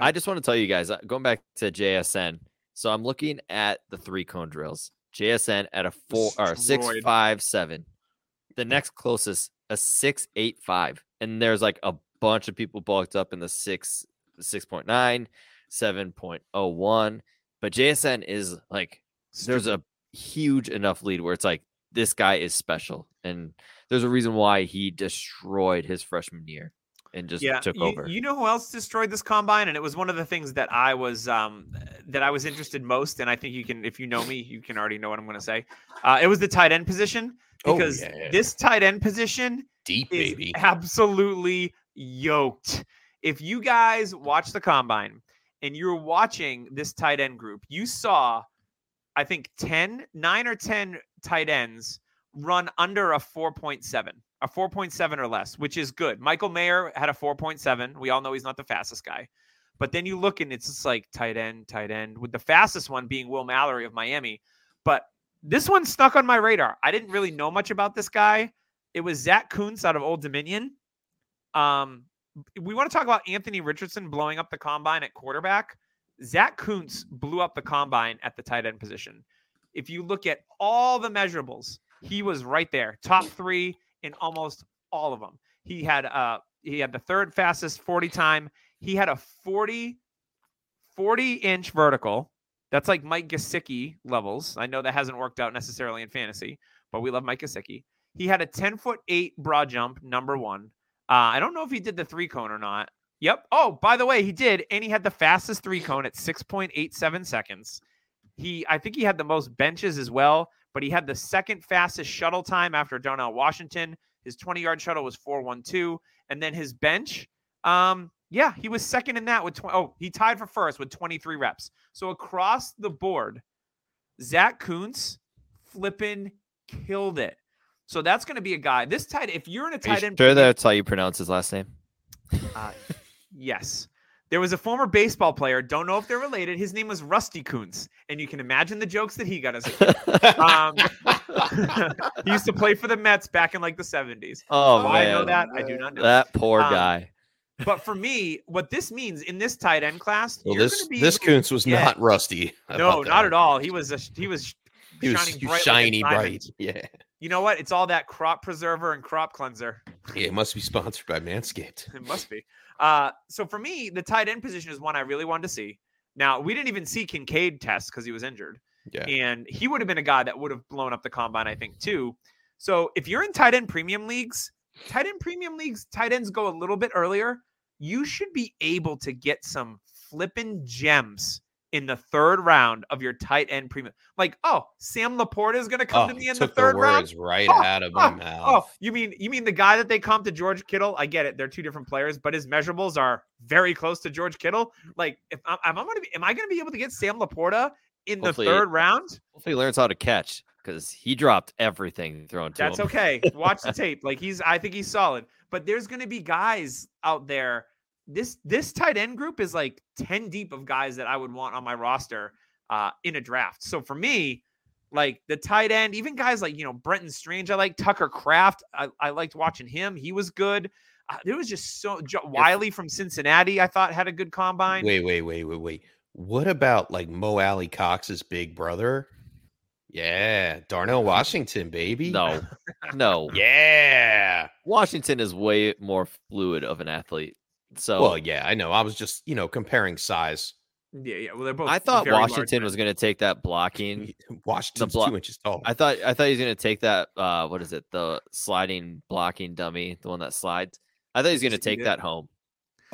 I just want to tell you guys, uh, going back to JSN. So I'm looking at the three cone drills. JSN at a four or six Destroyed. five seven. The next closest a six eight five, and there's like a bunch of people bulked up in the six six point nine, seven point oh one. But JSN is like there's a huge enough lead where it's like this guy is special, and there's a reason why he destroyed his freshman year and just yeah, took you, over. You know who else destroyed this combine, and it was one of the things that I was um, that I was interested most. And I think you can, if you know me, you can already know what I'm going to say. Uh, it was the tight end position Oh, because yeah. this tight end position Deep is baby. absolutely yoked. If you guys watch the combine and you're watching this tight end group, you saw, I think 10, nine or 10 tight ends run under a 4.7, a 4.7 or less, which is good. Michael Mayer had a 4.7. We all know he's not the fastest guy. But then you look and it's just like tight end, tight end, with the fastest one being Will Mallory of Miami. But this one stuck on my radar. I didn't really know much about this guy. It was Zach Kuntz out of Old Dominion. Um, we want to talk about Anthony Richardson blowing up the combine at quarterback. Zach Kuntz blew up the combine at the tight end position. If you look at all the measurables, he was right there, top three in almost all of them. He had uh he had the third fastest 40 time. He had a 40 40 inch vertical. That's like Mike Gesicki levels. I know that hasn't worked out necessarily in fantasy, but we love Mike Gesicki. He had a 10 foot eight broad jump, number one. Uh, I don't know if he did the three cone or not. Yep. Oh, by the way, he did, and he had the fastest three cone at 6.87 seconds. He, I think he had the most benches as well, but he had the second fastest shuttle time after Darnell Washington. His 20 yard shuttle was 412, and then his bench, um, yeah, he was second in that with 20. Oh, he tied for first with 23 reps. So across the board, Zach Kuntz flipping killed it. So that's going to be a guy. This tight, if you're in a tight end, sure that's how you pronounce his last name? uh, (laughs) yes. There was a former baseball player. Don't know if they're related. His name was Rusty Kuntz, and you can imagine the jokes that he got as a kid. Um, (laughs) he used to play for the Mets back in like the 70s. oh I man, know that. I do not know. that poor Um, guy. But for me, what this means in this tight end class, Well, you're this this Kuntz was not rusty. No, not at all. He was a, he was He was shining bright was like shiny bright. Yeah. You know what? It's all that crop preserver and crop cleanser. Yeah, it must be sponsored by Manscaped. It must be. Uh, so for me, the tight end position is one I really wanted to see. Now we didn't even see Kincaid test because he was injured, Yeah. and he would have been a guy that would have blown up the combine, I think, too. So if you're in tight end premium leagues, tight end premium leagues, tight ends go a little bit earlier. You should be able to get some flipping gems in the third round of your tight end premium. Like, oh, Sam Laporta is going to come Oh, to me in the third round. words right Oh, out of my oh, oh mouth. Oh, you mean you mean the guy that they comp to George Kittle? I get it; they're two different players, but his measurables are very close to George Kittle. Like, if I'm, am I going to be, am I going to be able to get Sam Laporta in the third round? Hopefully, he learns how to catch because he dropped everything thrown to That's him. okay. Watch the (laughs) tape. Like he's, I think he's solid. But there's going to be guys out there. This this tight end group is like ten deep of guys that I would want on my roster uh, in a draft. So for me, like the tight end, even guys like you know Brenton Strange, I like Tucker Kraft. I, I liked watching him. He was good. Uh, there was just so jo- Whyle from Cincinnati. I thought had a good combine. Wait, wait, wait, wait, wait. What about like Mo Alie-Cox's big brother? Yeah, Darnell Washington, baby. No, no. (laughs) Yeah. Washington is way more fluid of an athlete. So Well, yeah, I know. I was just, you know, comparing size. Yeah, yeah. Well, they're both. I thought Washington was going to take that blocking. (laughs) Washington's blo- two inches tall. I thought I thought he was going to take that. Uh, what is it? The sliding blocking dummy, the one that slides. I thought he was going to take that home.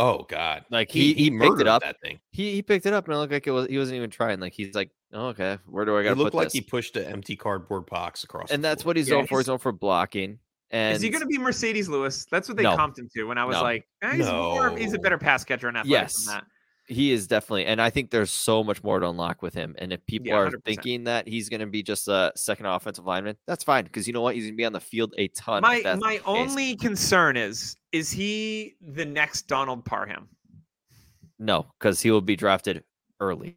oh God. Like he he, picked it up. that thing. He he picked it up and it looked like it was he wasn't even trying. Like he's like, oh, okay, where do I got It looked like this? he pushed an empty cardboard box across. and that's floor. what he's Yeah, known for. he's- He's known for blocking. And Is he going to be Marcedes Lewis? That's what they No. comped him to. When I was No. like, eh, he's more. He's a better pass catcher and athletic Yes. than that. he is definitely, and I think there's so much more to unlock with him. And if people Yeah, are 100%. thinking that he's going to be just a second offensive lineman, that's fine because you know what, he's going to be on the field a ton. if My that's my case. only concern is is he the next Donald Parham? no, because he will be drafted early.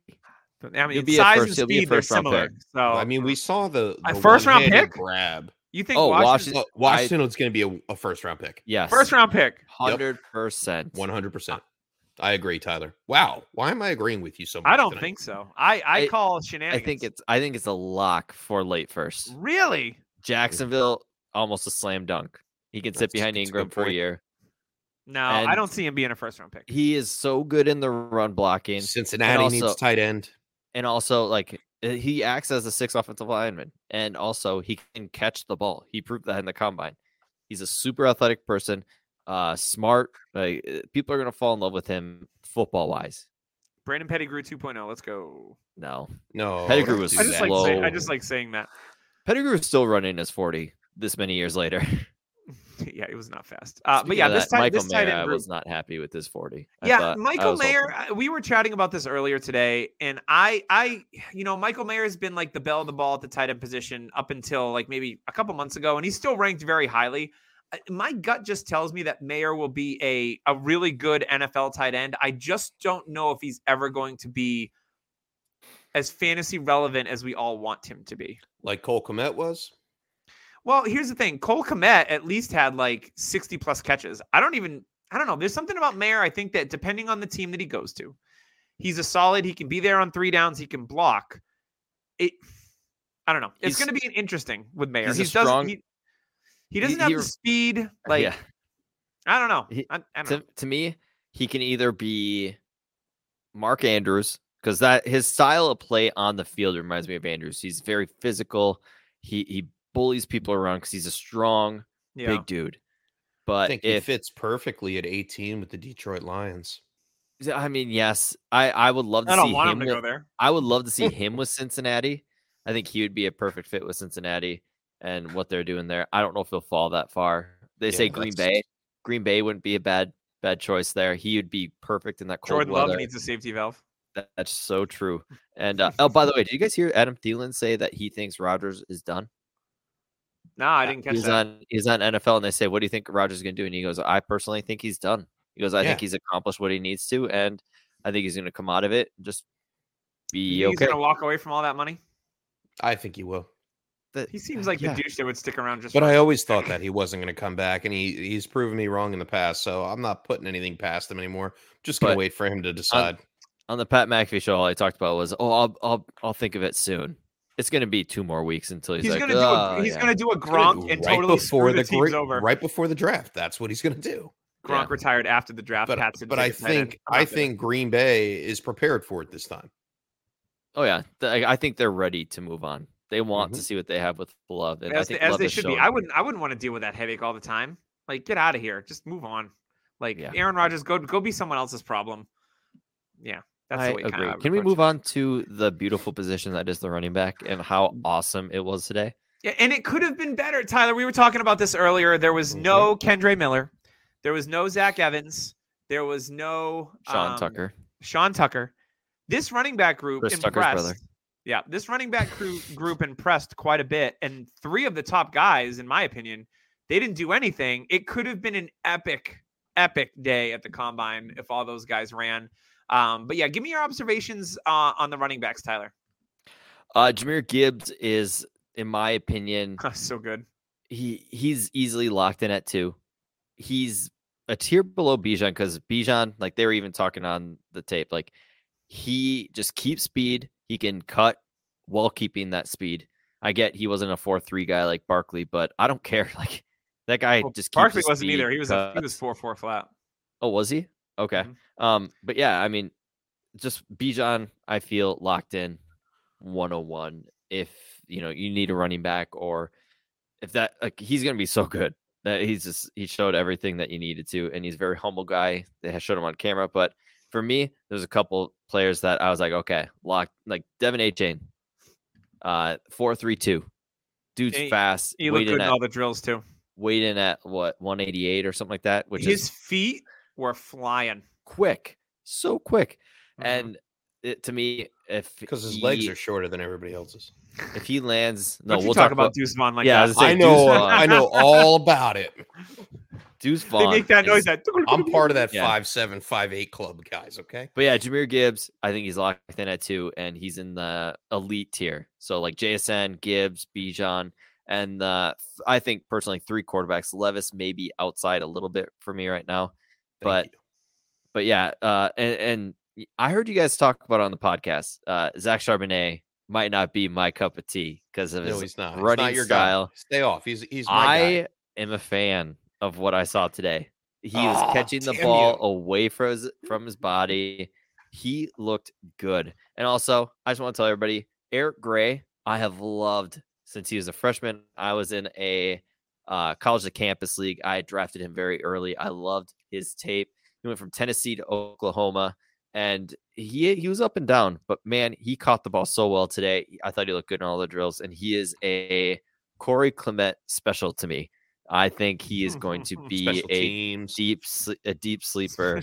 I mean, He'll be a size first- and he'll be a speed they're similar. pick. So I mean, we saw the, the first-round pick? grab. You think Oh, Washington, Washington- Well, going to be a, a first round pick. Yes, first round pick? hundred percent. One hundred percent. I agree, Tyler. Wow, why am I agreeing with you so much? I don't tonight? think so. I I I- call shenanigans. I think it's I think it's a lock for late first. really Jacksonville almost a slam dunk. He can sit That's- behind that's Engram good for a year. no. I don't see him being a first round pick. He is so good in the run blocking, Cincinnati needs also- tight end. and also like he acts as a six offensive lineman, and also he can catch the ball. He proved that in the combine. He's a super athletic person, uh, smart. Like uh, people are gonna fall in love with him football wise. Brandon Pettigrew 2.0. Let's go. No, No, Pettigrew was do I just that. like say, I just like saying that. Pettigrew is still running his forty this many years later. (laughs) (laughs) yeah, it was not fast. Uh, but yeah, this that, time Michael this tight Mayer, end I group. was not happy with his forty. I yeah, I Michael was hoping- Mayer. uh, We were chatting about this earlier today, and I, I, you know, Michael Mayer has been like the bell of the ball at the tight end position up until like maybe a couple months ago, and he's still ranked very highly. Uh, My gut just tells me that Mayer will be a a really good NFL tight end. I just don't know if he's ever going to be as fantasy relevant as we all want him to be. like Cole Kmet was. Well, here's the thing. Cole Kmet at least had like 60 plus catches. I don't even, I don't know. There's something about Mayer. I think that depending on the team that he goes to, he's a solid. He can be there on three downs. He can block. It, I don't know. It's going to be interesting with Mayer. he's He doesn't, strong- he, he doesn't he- have he- the speed. (laughs) Like, yeah. I don't know. I, I don't to, know. to me, he can either be Mark Andrews because that his style of play on the field reminds me of Andrews. He's very physical. He he bullies people around because he's a strong, Yeah. big dude. But I But think if he fits perfectly at 18 with the Detroit Lions. I mean, yes, I I would love to I don't see want him. him to with- go there. I would love to see (laughs) him with Cincinnati. I think he would be a perfect fit with Cincinnati and what they're doing there. I don't know if he'll fall that far. They Yeah, say Green Bay. Green Bay wouldn't be a bad bad choice there. He would be perfect in that cold Jordan weather. Love needs a safety valve. That- That's so true. And uh, (laughs) oh, by the way, did you guys hear Adam Thielen say that he thinks Rodgers is done? No, I didn't catch He's that. on he's on NFL, and they say, "What do you think Rodgers is going to do?" And he goes, "I personally think he's done." He goes, "I think he's accomplished what he needs to, and I think he's going to come out of it and just be You think okay." He's going to walk away from all that money. I think he will. That- He seems uh, like yeah. the douche that would stick around just. But for- I always thought (laughs) that he wasn't going to come back, and he he's proven me wrong in the past. So I'm not putting anything past him anymore. Just going But to wait for him to decide. on the Pat McAfee show, all I talked about was, "Oh, I'll I'll I'll think of it soon." It's going to be two more weeks until he's, he's like, gonna do. A, "Oh, he's yeah." gonna do a Gronk do and right totally before screw the, teams gra- over. right before the draft. That's what he's going to do. Gronk Yeah. retired after the draft. But Pat's but I take a tight end. think I'm I not gonna- think Green Bay is prepared for it this time. Oh yeah, Th- I I think they're ready to move on. They want to Mhm. see what they have with Love, and I as, think they, as Love they has should be. I wouldn't. I wouldn't want to deal with that headache all the time. Like, get out of here. Just move on. Like Yeah. Aaron Rodgers, go go be someone else's problem. Yeah, that's I the way. kinda agree. Can we move it. on to the beautiful position that is the running back and how Mm. awesome it was today? Yeah, and it could have been better, Tyler. We were talking about this earlier. There was Mm-hmm. no Kendre Miller. There was no Zach Evans. There was no Sean um, Tucker. Sean Tucker. This running back group Chris impressed. brother. Yeah, this running back crew, group impressed quite a bit, and three of the top guys, in my opinion, they didn't do anything. It could have been an epic, epic day at the combine if all those guys ran. Um, but yeah, give me your observations uh, on the running backs, Tyler. Uh, Jahmyr Gibbs is, in my opinion, (laughs) so good. he he's easily locked in at two. He's a tier below Bijan because Bijan, like they were even talking on the tape, like he just keeps speed. He can cut while keeping that speed. I get he wasn't a four three guy like Barkley, but I don't (laughs) care. Like that guy Well, just keeps Barkley wasn't either. He was a, he was four four flat. Oh, was he? Okay. Mhm. Um, but yeah, I mean, just Bijan, I feel locked in 101. If you know you need a running back, or if that like he's gonna be so good that he's just he showed everything that you needed to, and he's a very humble guy. They showed him on camera, but for me, there's a couple players that I was like, okay, locked like Devon Achane, uh, four three two, dude's He- fast. He looked good in in all the drills too. weighed in at what 188 or something like that, which His is feet were flying. quick, so quick. Mhm. And it, to me, if Because his legs are shorter than everybody else's. if he lands, no, we'll talk, about Deuce Vaughn like Yeah, I that. was say, I know, Vaughn. I know all about it. (laughs) Deuce they Vaughn. make that noise. is- That (laughs) I'm part of that Yeah. five seven, five eight club, guys. Okay. But yeah, Jahmyr Gibbs, I think he's locked in at two, and he's in the elite tier. So like JSN, Gibbs, Bijan, and uh, I think personally three quarterbacks. Levis maybe outside a little bit for me right now. But you. but yeah, uh, and, and I heard you guys talk about on the podcast. Uh, Zach Charbonnet might not be my cup of tea because of no, his he's not. Running not your style. guy. Stay off. He's he's my I guy. am a fan of what I saw today. He was catching the ball you. away from his from his body. He looked good. And also, I just want to tell everybody, Eric Gray, I have loved since he was a freshman. I was in a uh, college to campus league. I drafted him very early. I loved his tape. He went from Tennessee to Oklahoma, and he he was up and down. But man, he caught the ball so well today. I thought he looked good in all the drills, and he is a Corey Clement special to me. I think he is going to (laughs) be Special a teams. deep a deep sleeper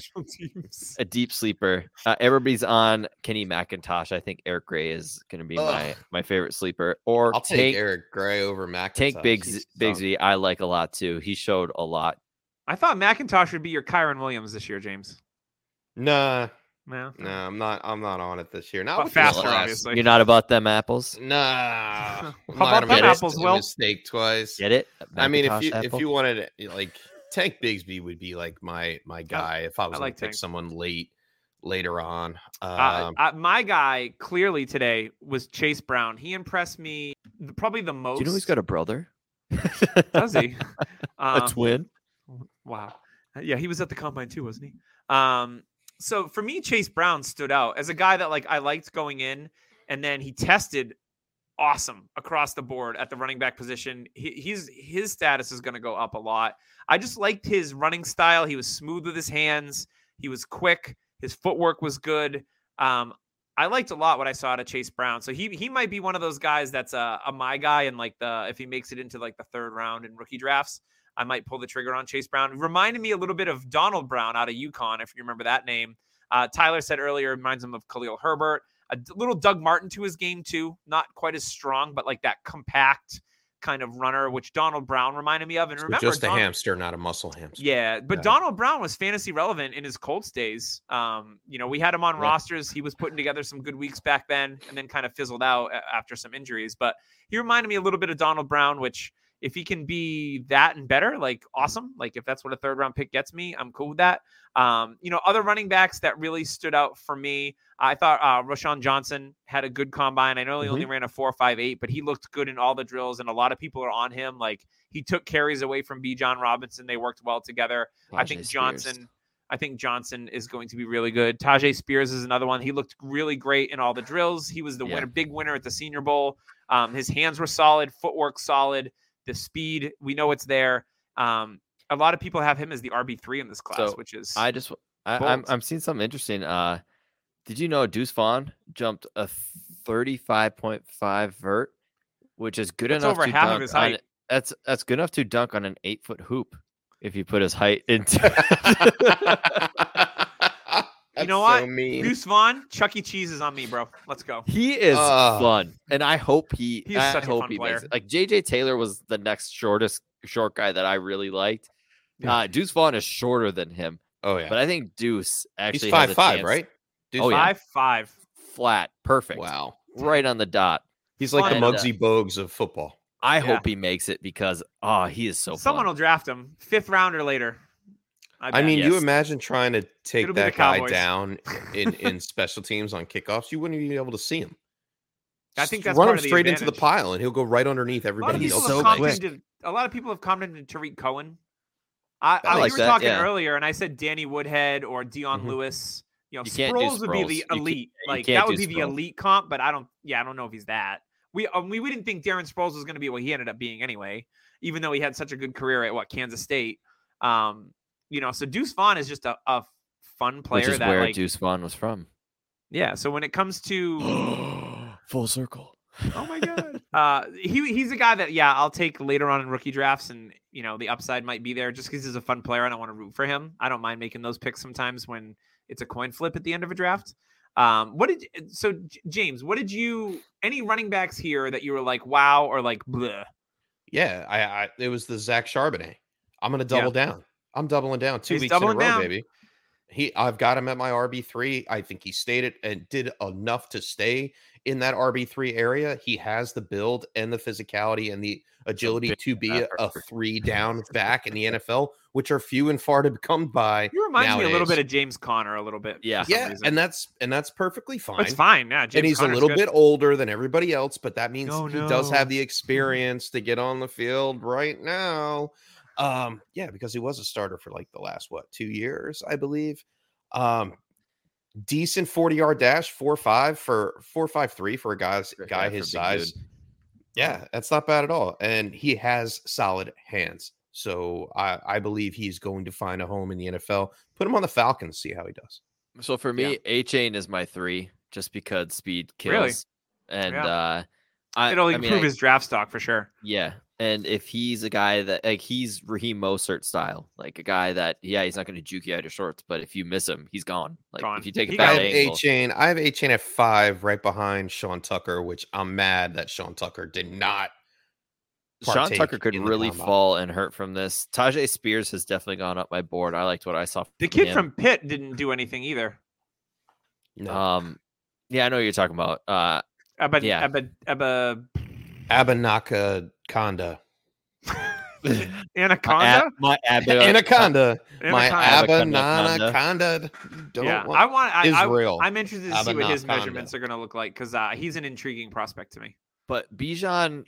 a deep sleeper. Uh, everybody's on Kenny McIntosh. I think Eric Gray is going to be my Ugh. my favorite sleeper. Or I'll take take Eric Gray over McIntosh. take Bigs He's Z, Big solid. Z. I like a lot too. He showed a lot. I thought McIntosh would be your Kyren Williams this year, James. Nah, No, no, I'm not. I'm not on it this year. Not But with faster, last- obviously. You're not about them apples. Nah. (laughs) How I'm about not them gonna apples, make a Will? Mistake twice. Get it? I mean, if McIntosh you if you wanted to, like Tank Bigsby would be like my my guy if I was like like to pick Tank. someone late later on. Uh, Um, uh, my guy clearly today was Chase Brown. He impressed me probably the most. Do you know he's got a brother? Does he? (laughs) a Um, twin? Wow. Uh, Yeah, he was at the combine too, wasn't he? Um, so for me, Chase Brown stood out as a guy that like I liked going in, and then he tested awesome across the board at the running back position. He, he's his status is going to go up a lot. I just liked his running style. He was smooth with his hands. He was quick. His footwork was good. Um, I liked a lot what I saw out of Chase Brown. So he he might be one of those guys that's a, a my guy and like the if he makes it into like the third round in rookie drafts. I might pull the trigger on Chase Brown. Reminded me a little bit of Donald Brown out of UConn, if you remember that name. Uh, Tyler said earlier, reminds him of Khalil Herbert. A little Doug Martin to his game, too. Not quite as strong, but like that compact kind of runner, which Donald Brown reminded me of. And so remember, just a Don- hamster, not a muscle hamster. yeah, but Yeah. Donald Brown was fantasy relevant in his Colts days. Um, you know, we had him on Yeah. rosters. He was putting together some good weeks back then, and then kind of fizzled out after some injuries. But he reminded me a little bit of Donald Brown, which if he can be that and better, like awesome. Like if that's what a third round pick gets me, I'm cool with that. Um, you know, other running backs that really stood out for me, I thought uh, Roschon Johnson had a good combine. I know he only ran a four five eight, but he looked good in all the drills, and a lot of people are on him. Like he took carries away from Bijan Robinson. They worked well together. I think Tyjae Spears. Johnson. I think Johnson is going to be really good. Tyjae Spears is another one. He looked really great in all the drills. He was the Yeah. winner, big winner at the Senior Bowl. Um, his hands were solid, footwork solid, the speed we know it's there. Um, a lot of people have him as the RB three in this class, So, which is I just I, I'm I'm seeing something interesting. Uh, did you know Deuce Vaughn jumped a 35.5 vert, which is good That's enough over to half of dunk his on height. it- That's that's good enough to dunk on an eight foot hoop if you put his height into. (laughs) (laughs) That's know so what? mean. Deuce Vaughn. Chuck E. Cheese is on me, bro. Let's go. he is Ah. fun, and I hope he. He's I such a fun he makes player. it. Like JJ Taylor was the next shortest short guy that I really liked. Yeah. Uh, Deuce Vaughn is shorter than him, oh yeah, but I think Deuce actually he's has five a five, chance. right? Dude's Oh, yeah. Five five. Flat, perfect, Wow, right on the dot. he's like the Fun. And, uh, Bogues of football. I Yeah. hope he makes it because oh, he is so fun. Someone fun. will draft him fifth round or later. I bet. mean, you imagine trying to take It'll that guy down in in special teams on kickoffs. You wouldn't even be able to see him. I think that's run part him of the straight into the pile, and he'll go right underneath A lot of everybody people else. so quick. A lot of people have commented on Tarik Cohen. I, I I like we were that, talking yeah. earlier, and I said Danny Woodhead or Dion Mhm. Lewis. You know, You can't Sproles would be Sproles. the You can't- elite. you like that would do be the elite comp, but I don't. Yeah, I don't know if he's that. We um, we, we didn't think Darren Sproles was going to be what he ended up being anyway. Even though he had such a good career at what Kansas State. Um, you know, so Deuce Vaughn is just a, a fun player which is that where like Deuce Vaughn was from. yeah. So when it comes to (gasps) Full circle. Oh my god. (laughs) uh, he he's a guy that yeah I'll take later on in rookie drafts, and you know the upside might be there just because he's a fun player and I want to root for him. I don't mind making those picks sometimes when it's a coin flip at the end of a draft. Um, what did so James? What did you any running backs here that you were like wow or like bleh? Yeah, I, I it was the Zach Charbonnet. I'm gonna double down. I'm doubling down two He's weeks in a row, down. baby. He, I've got him at my RB three. I think he stayed it and did enough to stay in that RB three area. He has the build and the physicality and the agility to be a, a three down (laughs) back in the NFL, which are few and far to come by. You remind me a little bit of James Conner a little bit. Yeah. Yeah, reason. and that's and that's perfectly fine. it's fine. Yeah, James and he's Conner's a little good. bit older than everybody else, but that means Oh, he does have the mm-hmm. experience to get on the field right now. Um, yeah, because he was a starter for like the last what two years, I believe. Um, decent 40 yard dash, four five for four five three for a guy's For- guy yeah, for a his big size. dude. Yeah, that's not bad at all. And he has solid hands. So I, I believe he's going to find a home in the NFL. Put him on the Falcons, see how he does. So for Yeah. me, Achane is my three, just because speed kills. Really? And Yeah. uh, I, It'll I improve mean, I- his draft stock for sure. Yeah. And if he's a guy that like he's Raheem Mostert style, like a guy that yeah, he's not going to juke you out of shorts, but if you miss him, he's gone. Like Gone. if you take a He I bad have A chain. I have Achane at five, right behind Sean Tucker, which I'm mad that Sean Tucker did not. Sean Tucker could really combine. fall and hurt from this. Tyjae Spears has definitely gone up my board. I liked what I saw. The kid him. from Pitt didn't do anything either. No. um, yeah, I know what you're talking about. Uh, Abba, Yeah. Abba, Abba, Abenaka Conda. (laughs) Anaconda. my Abba, (laughs) Anaconda. My Anaconda. Abananaconda. Don't yeah, want- I want. I, Israel. I, I'm interested to see what his Abanaconda. measurements are going to look like because uh, he's an intriguing prospect to me. but Bijan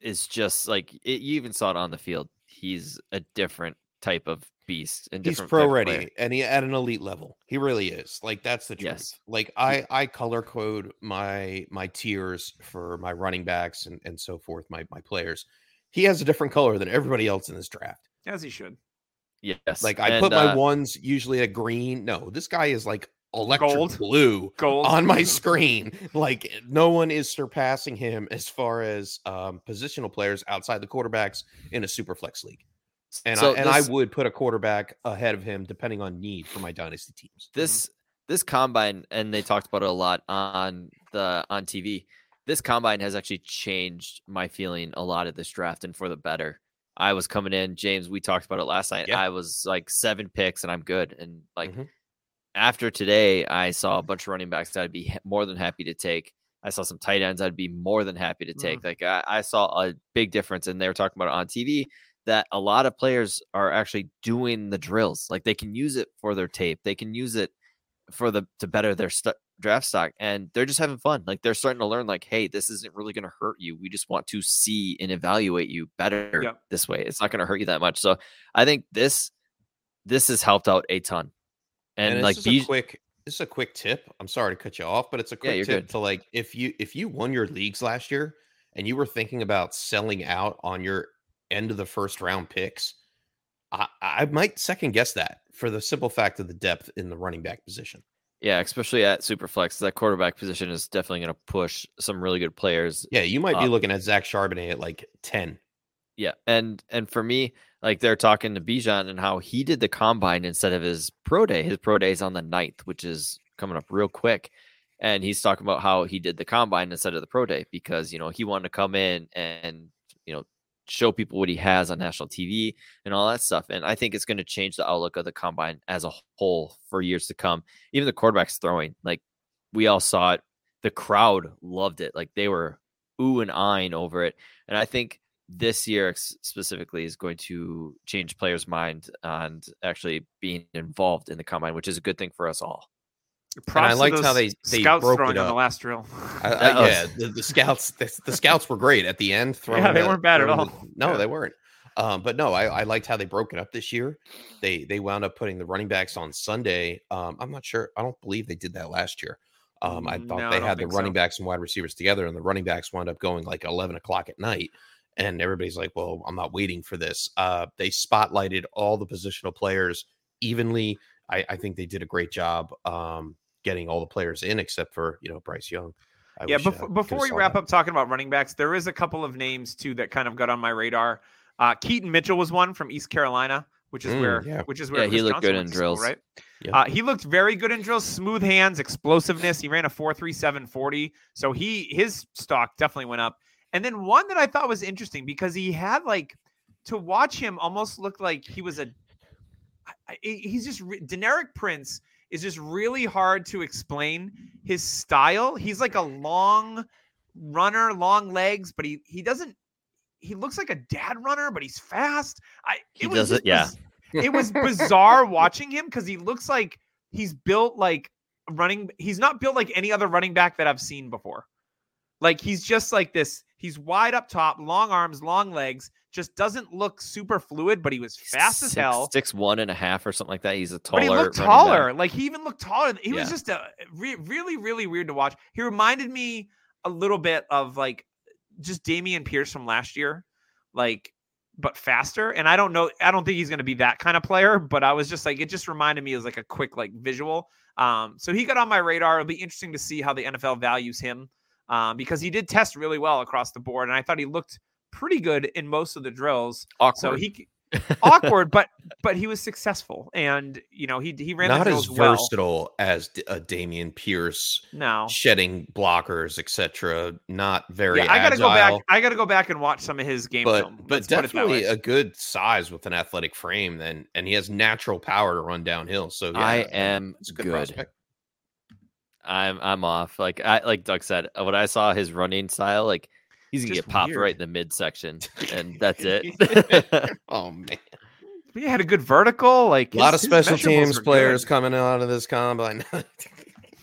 is just like it, you even saw it on the field. He's a different type of beast and He's pro ready player. and he at an elite level. He really is. Like that's the truth. Yes. Like I I color code my my tiers for my running backs and and so forth, my my players. He has a different color than everybody else in this draft. As he should. Yes, Like I and, put my uh, ones usually a green. No, this guy is like electric Gold. blue Gold on my (laughs) screen. Like no one is surpassing him as far as um, positional players outside the quarterbacks in a super flex league. And so I, and this- I would put a quarterback ahead of him depending on need for my dynasty teams. this this combine and they talked about it a lot on the on TV. This combine has actually changed my feeling a lot of this draft and for the better. I was coming in, James. We talked about it last night. Yeah. I was like seven picks and I'm good. And like Mhm. after today, I saw a bunch of running backs that I'd be more than happy to take. I saw some tight ends I'd be more than happy to take. Like I, I saw a big difference, and they were talking about it on TV that a lot of players are actually doing the drills. Like they can use it for their tape, they can use it for the to better their stu- draft stock, and they're just having fun. Like they're starting to learn, like, hey, this isn't really going to hurt you. We just want to see and evaluate you better Yep. this way. It's not going to hurt you that much. So I think this this has helped out a ton. And, And, like this is Bij- a quick this is a quick tip. I'm sorry to cut you off, but it's a quick you're tip good. to like if you if you won your leagues last year and you were thinking about selling out on your end of the first round picks, I, I might second guess that for the simple fact of the depth in the running back position. Yeah, especially at Superflex, that quarterback position is definitely going to push some really good players. Yeah, you might be Uh, looking at Zach Charbonnet at like 10. Yeah, and and for me, like they're talking to Bijan and how he did the combine instead of his pro day. His pro day is on the 9th, which is coming up real quick. And he's talking about how he did the combine instead of the pro day because you know he wanted to come in and you know show people what he has on national TV and all that stuff. And I think it's going to change the outlook of the combine as a whole for years to come. Even the quarterbacks throwing, like we all saw it. The crowd loved it. Like they were ooh and eyeing over it. And I think this year specifically is going to change players' mind and actually being involved in the combine, which is a good thing for us all. Props to liked how they- they scouts broke throwing it on the last drill. I, I, (laughs) yeah, the, the scouts the, the scouts were great at the end. (laughs) throwing they the- weren't bad at all. the- no, Yeah. they weren't. Um, but no, I, I liked how they broke it up this year. They they wound up putting the running backs on Sunday. Um, I'm not sure. I don't believe they did that last year. Um, I Mm, thought no, they don't had the think so. running backs and wide receivers together, and the running backs wound up going like 11 o'clock at night. And everybody's like, "Well, I'm not waiting for this." Uh, they spotlighted all the positional players evenly. I, I think they did a great job um, getting all the players in, except for you know Bryce Young. I yeah, wish, uh, before, could've before we wrap that. up talking about running backs, there is a couple of names too that kind of got on my radar. Uh, Keaton Mitchell was one from East Carolina, which is Mm, where yeah. which is where Yeah, he looked Johnson good in to school, drills. right? Yeah. Uh, he looked very good in drills, smooth hands, explosiveness. He ran a four three seven forty, so he his stock definitely went up. And then one that I thought was interesting because he had like to watch him almost looked like he was a I- I- he's just re- Deneric Prince is just really hard to explain his style. He's like a long runner, long legs, but he he doesn't. He looks like a dad runner, but he's fast. I He it was does it- yeah. it was bizarre watching him because he looks like he's built like running. He's not built like any other running back that I've seen before. Like he's just like this. He's wide up top, long arms, long legs. Just doesn't look super fluid, but he was fast as hell. Six one and a half or something like that. He's a taller. But he looked taller. back. Like he even looked taller. He was just a re- really, really weird to watch. He reminded me a little bit of like just Dameon Pierce from last year, like but faster. And I don't know. I don't think he's going to be that kind of player. But I was just like, it just reminded me as like a quick like visual. Um, so he got on my radar. It'll be interesting to see how the NFL values him um, because he did test really well across the board, and I thought he looked pretty good in most of the drills. Awkward. So he (laughs) awkward, but but he was successful, and you know he he ran the Not as drills well. versatile as D- uh, Dameon Pierce, No, shedding blockers, etc. Not very. yeah, I gotta agile, go back. I gotta go back and watch some of his game but film. but Let's put it that definitely a good size with an athletic frame. Then and he has natural power to run downhill. So yeah, I am it's a good, good. Prospect. I'm I'm off. Like I like Doug said, uh, when I saw his running style, like he's gonna Just get popped weird. right in the midsection, and (laughs) that's it. (laughs) Oh man, But he had a good vertical. Like a lot his- of special teams players good. coming out of this combine.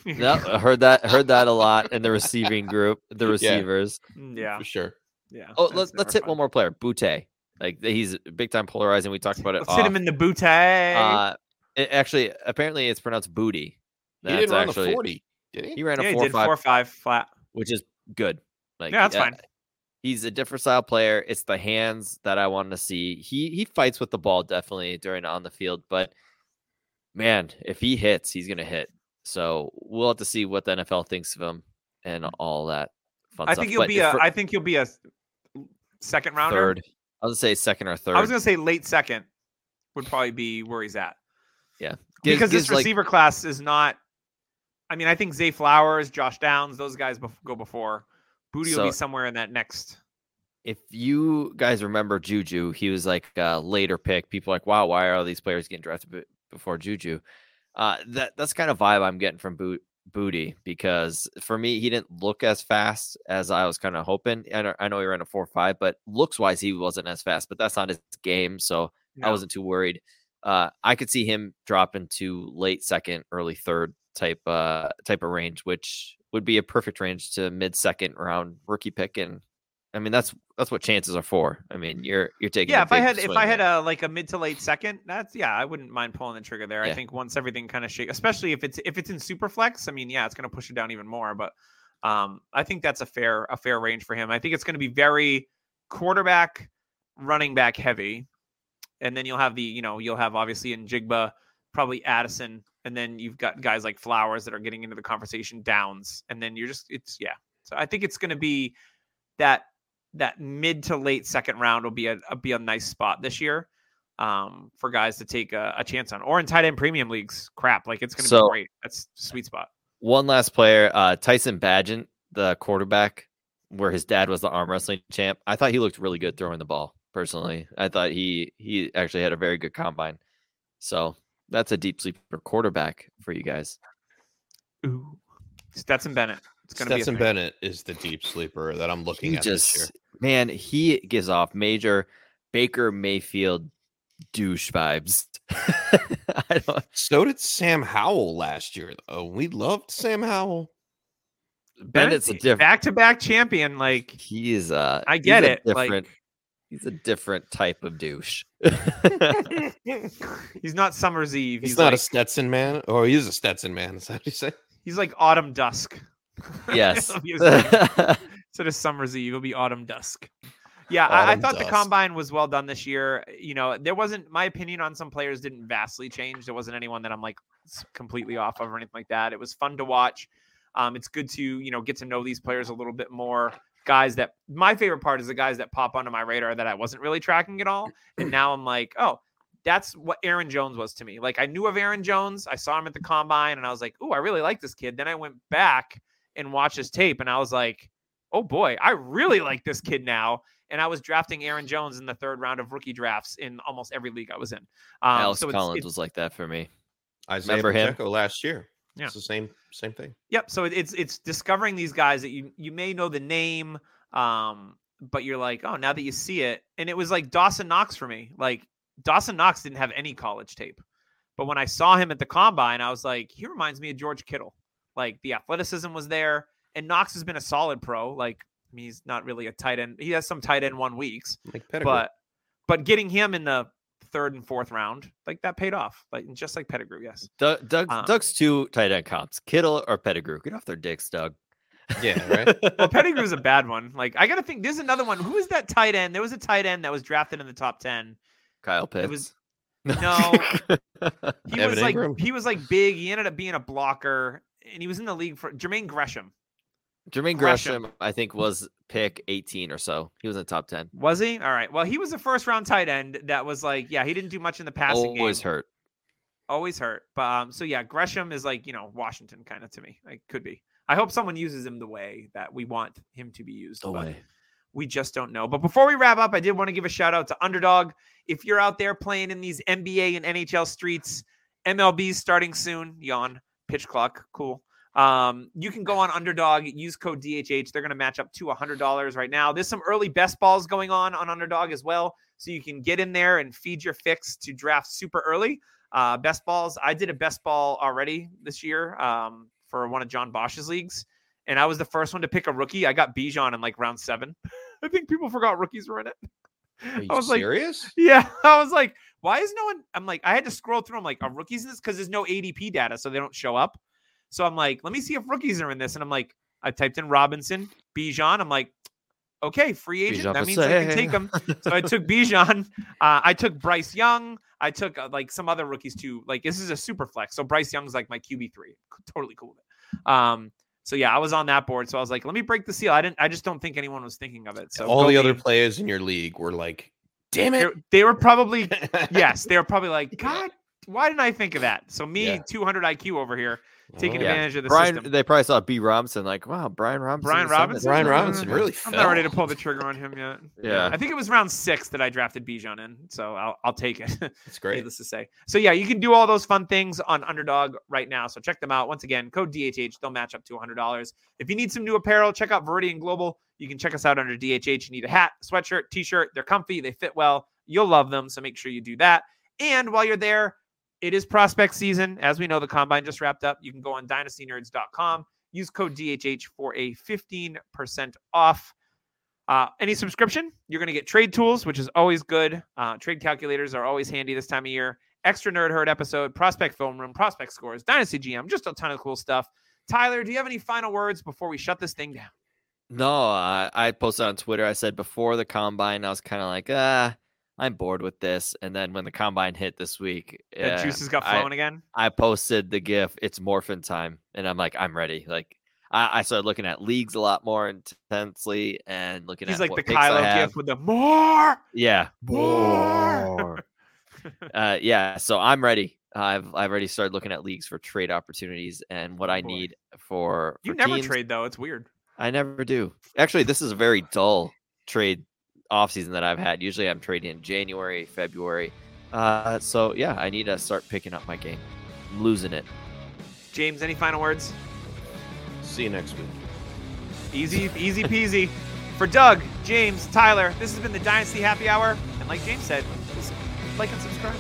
no, (laughs) I heard that heard that a lot in the receiving group, the receivers. Mm, yeah, for sure. yeah. Oh, let's let's hit fun. one more player, Boutte. Like he's big time polarizing. We talked about it. Let's hit him in the bootay. Uh, it, actually, apparently, it's pronounced booty. He That's didn't run actually the forty, did he? he ran yeah, a he four did five, four five flat. which is good. Like Yeah, that's uh, fine. He's a different style player. It's the hands that I want to see. He he fights with the ball definitely during on the field, but man, if he hits, he's gonna hit. So we'll have to see what the NFL thinks of him and all that fun Mm. I stuff. think he'll But be if a. for I think he'll be a second rounder. third. I was gonna say second or third. I was gonna say late second would probably be where he's at. Gives- because gives, this like, receiver class is not. I mean, I think Zay Flowers, Josh Downs, those guys bef- go before. Boutte will be somewhere in that next. if you guys remember Juju, he was like a later pick. People are like, wow, why are all these players getting drafted be- before Juju? Uh, that that's kind of vibe I'm getting from Boot, Booty because for me, he didn't look as fast as I was kind of hoping. I know, I know he ran a four five, but looks wise, he wasn't as fast. But that's not his game, so I wasn't too worried. Uh, I could see him drop into late second, early third type uh type of range, which would be a perfect range to mid second round rookie pick. And I mean that's that's what chances are for. I mean you're you're taking Yeah, if I had if I had a like a mid to late second, that's yeah, I wouldn't mind pulling the trigger there. I think once everything kind of shake, especially if it's if it's in super flex, I mean, yeah, it's going to push it down even more. But um, I think that's a fair a fair range for him. I think it's going to be very quarterback, running back heavy, and then you'll have the you know you'll have obviously Njigba, probably Addison, and then you've got guys like Flowers that are getting into the conversation Downs, and then you're just it's yeah. So I think it's going to be that that mid to late second round will be a, a be a nice spot this year um, for guys to take a, a chance on, or in tight end premium leagues. Crap, like it's going to So- be great. That's sweet spot. one last player, uh, Tyson Bagent, the quarterback, where his dad was the arm wrestling champ. I thought he looked really good throwing the ball. Personally, I thought he he actually had a very good combine. So that's a deep sleeper quarterback for you guys. Ooh, Stetson Bennett. It's going to be Stetson thing. Bennett is the deep sleeper that I'm looking He at this year. just man, he gives off major Baker Mayfield douche vibes. (laughs) I don't. So did Sam Howell last year, though. We loved Sam Howell. Bennett's a different. back to back champion. Like He is uh I get a it. Like Different. He's a different type of douche. (laughs) he's not Summer's Eve. He's, He's, not like, a Stetson man, or he is a Stetson man. Is that what you say? he's like Autumn Dusk. yes. (laughs) He was (laughs) Instead of Summer's Eve, it'll be Autumn Dusk. Yeah, I, I Autumn thought the combine was well done this year. You know, there wasn't my opinion on some players didn't vastly change. There wasn't anyone that I'm like completely off of or anything like that. It was fun to watch. Um, it's good to you know get to know these players a little bit more. Guys that my favorite part is the guys that pop onto my radar that I wasn't really tracking at all, and (clears throat) now I'm like, oh, that's what Aaron Jones was to me. Like I knew of Aaron Jones, I saw him at the combine, and I was like, oh, I really like this kid. Then I went back and watched his tape, and I was like, oh boy, I really like this kid now. And I was drafting Aaron Jones in the third round of rookie drafts in almost every league I was in. Um, Alex so Collins it's, was like that for me. Isaiah Remember him? Pacheco last year. Yeah. It's the same same thing. Yep. So it- it's it's discovering these guys that you you may know the name, um, but you're like, oh, now that you see it, and it was like Dawson Knox for me. Like Dawson Knox didn't have any college tape, but when I saw him at the combine, I was like, he reminds me of George Kittle. Like the athleticism was there, and Knox has been a solid pro. Like mean, he's not really a tight end. He has some tight end one weeks, Like but but getting him in the third and fourth round, like that paid off. Like just like Pettigrew, yes. Doug, Doug Um, Doug's two tight end comps: Kittle or Pettigrew. Get off their dicks, Doug. yeah, right. (laughs) Well, Pettigrew's a bad one. Like I gotta think. There's another one. Who is that tight end? There was a tight end that was drafted in the top ten. Kyle Pitts. was- No. (laughs) He Evan was like he was like big. He ended up being a blocker, and he was in the league for Jermaine Gresham. Jermaine Gresham. Gresham, I think, was pick 18 or so. He was in the top 10. Was he? All right. Well, he was a first round tight end that was like, yeah, he didn't do much in the passing Always game. Always hurt. Always hurt. But um, so yeah, Gresham is like, you know, Washington kind of to me. Like could be. I hope someone uses him the way that we want him to be used. But way. we just don't know. But before we wrap up, I did want to give a shout out to Underdog. If you're out there playing in these NBA and NHL streets, MLB's starting soon. Yawn. Pitch clock. Cool. Um, you can go on Underdog, use code DHH. They're going to match up to $100 right now. There's some early best balls going on on Underdog as well. So you can get in there and feed your fix to draft super early. Uh, best balls. I did a best ball already this year um, for one of John Bosch's leagues. And I was the first one to pick a rookie. I got Bijan in like round seven. (laughs) I think people forgot rookies were in it. Are (laughs) you I was like, serious? yeah, (laughs) I was like, why is no one? I'm like, I had to scroll through. I'm like, are rookies in this? Because there's no ADP data, so they don't show up. So I'm like, let me see if rookies are in this. And I'm like, I typed in Robinson, Bijan. I'm like, okay, free agent. Bijan that means I can take him. So I (laughs) took Bijan. Uh, I took Bryce Young. I took uh, like some other rookies too. Like this is a super flex. So Bryce Young's like my QB three. (laughs) Totally cool with it. Um, so yeah, I was on that board. So I was like, let me break the seal. I didn't. I just don't think anyone was thinking of it. So All the other players in your league were like, "Damn They, it!" they were probably (laughs) yes, they were probably like, God, why didn't I think of that? So me, Yeah. 200 IQ over here, taking Oh. Yeah. advantage of the Brian, system. they probably saw B. Robinson, like, wow, Brian Robinson. Brian is. Robinson? Brian Robinson really I'm not ready to pull the trigger on him yet. Yeah. I think it was round six that I drafted Bijan in, so I'll, I'll take it. (laughs) It's great. Needless to say. So yeah, you can do all those fun things on Underdog right now. So check them out. Once again, code DHH. They'll match up to $100. If you need some new apparel, check out Veridian Global. You can check us out under DHH. You need a hat, sweatshirt, t-shirt. They're comfy. They fit well. You'll love them. So make sure you do that. And while you're there, it is prospect season. As we know, the combine just wrapped up. You can go on dynastynerds.com. Use code DHH for a 15% off. Uh, any subscription, you're going to get trade tools, which is always good. Uh, trade calculators are always handy this time of year. Extra Nerd Herd episode, Prospect Film Room, Prospect Scores, Dynasty GM, just a ton of cool stuff. Tyler, do you have any final words before we shut this thing down? No, I, I posted on Twitter. I said before the combine, I was kind of like, ah, I'm bored with this. And then when the combine hit this week, The uh, juices got I- flowing again. I posted the GIF. It's morphin time, and I'm like, I'm ready. Like, I, I started looking at leagues a lot more intensely and looking He's at like what the picks Kylo have. gift with the more. Yeah, More. (laughs) uh, yeah. So I'm ready. I've I've already started looking at leagues for trade opportunities and what I boy. need for. You for never teams. trade though. It's weird. I never do. Actually, this is a very dull trade offseason that I've had. Usually I'm trading in January, February. Uh, so yeah, I need to start picking up my game. I'm losing it. James, any final words? See you next week. Easy, easy peasy. For Doug, James, Tyler, this has been the Dynasty Happy Hour. And like James said, just like and subscribe.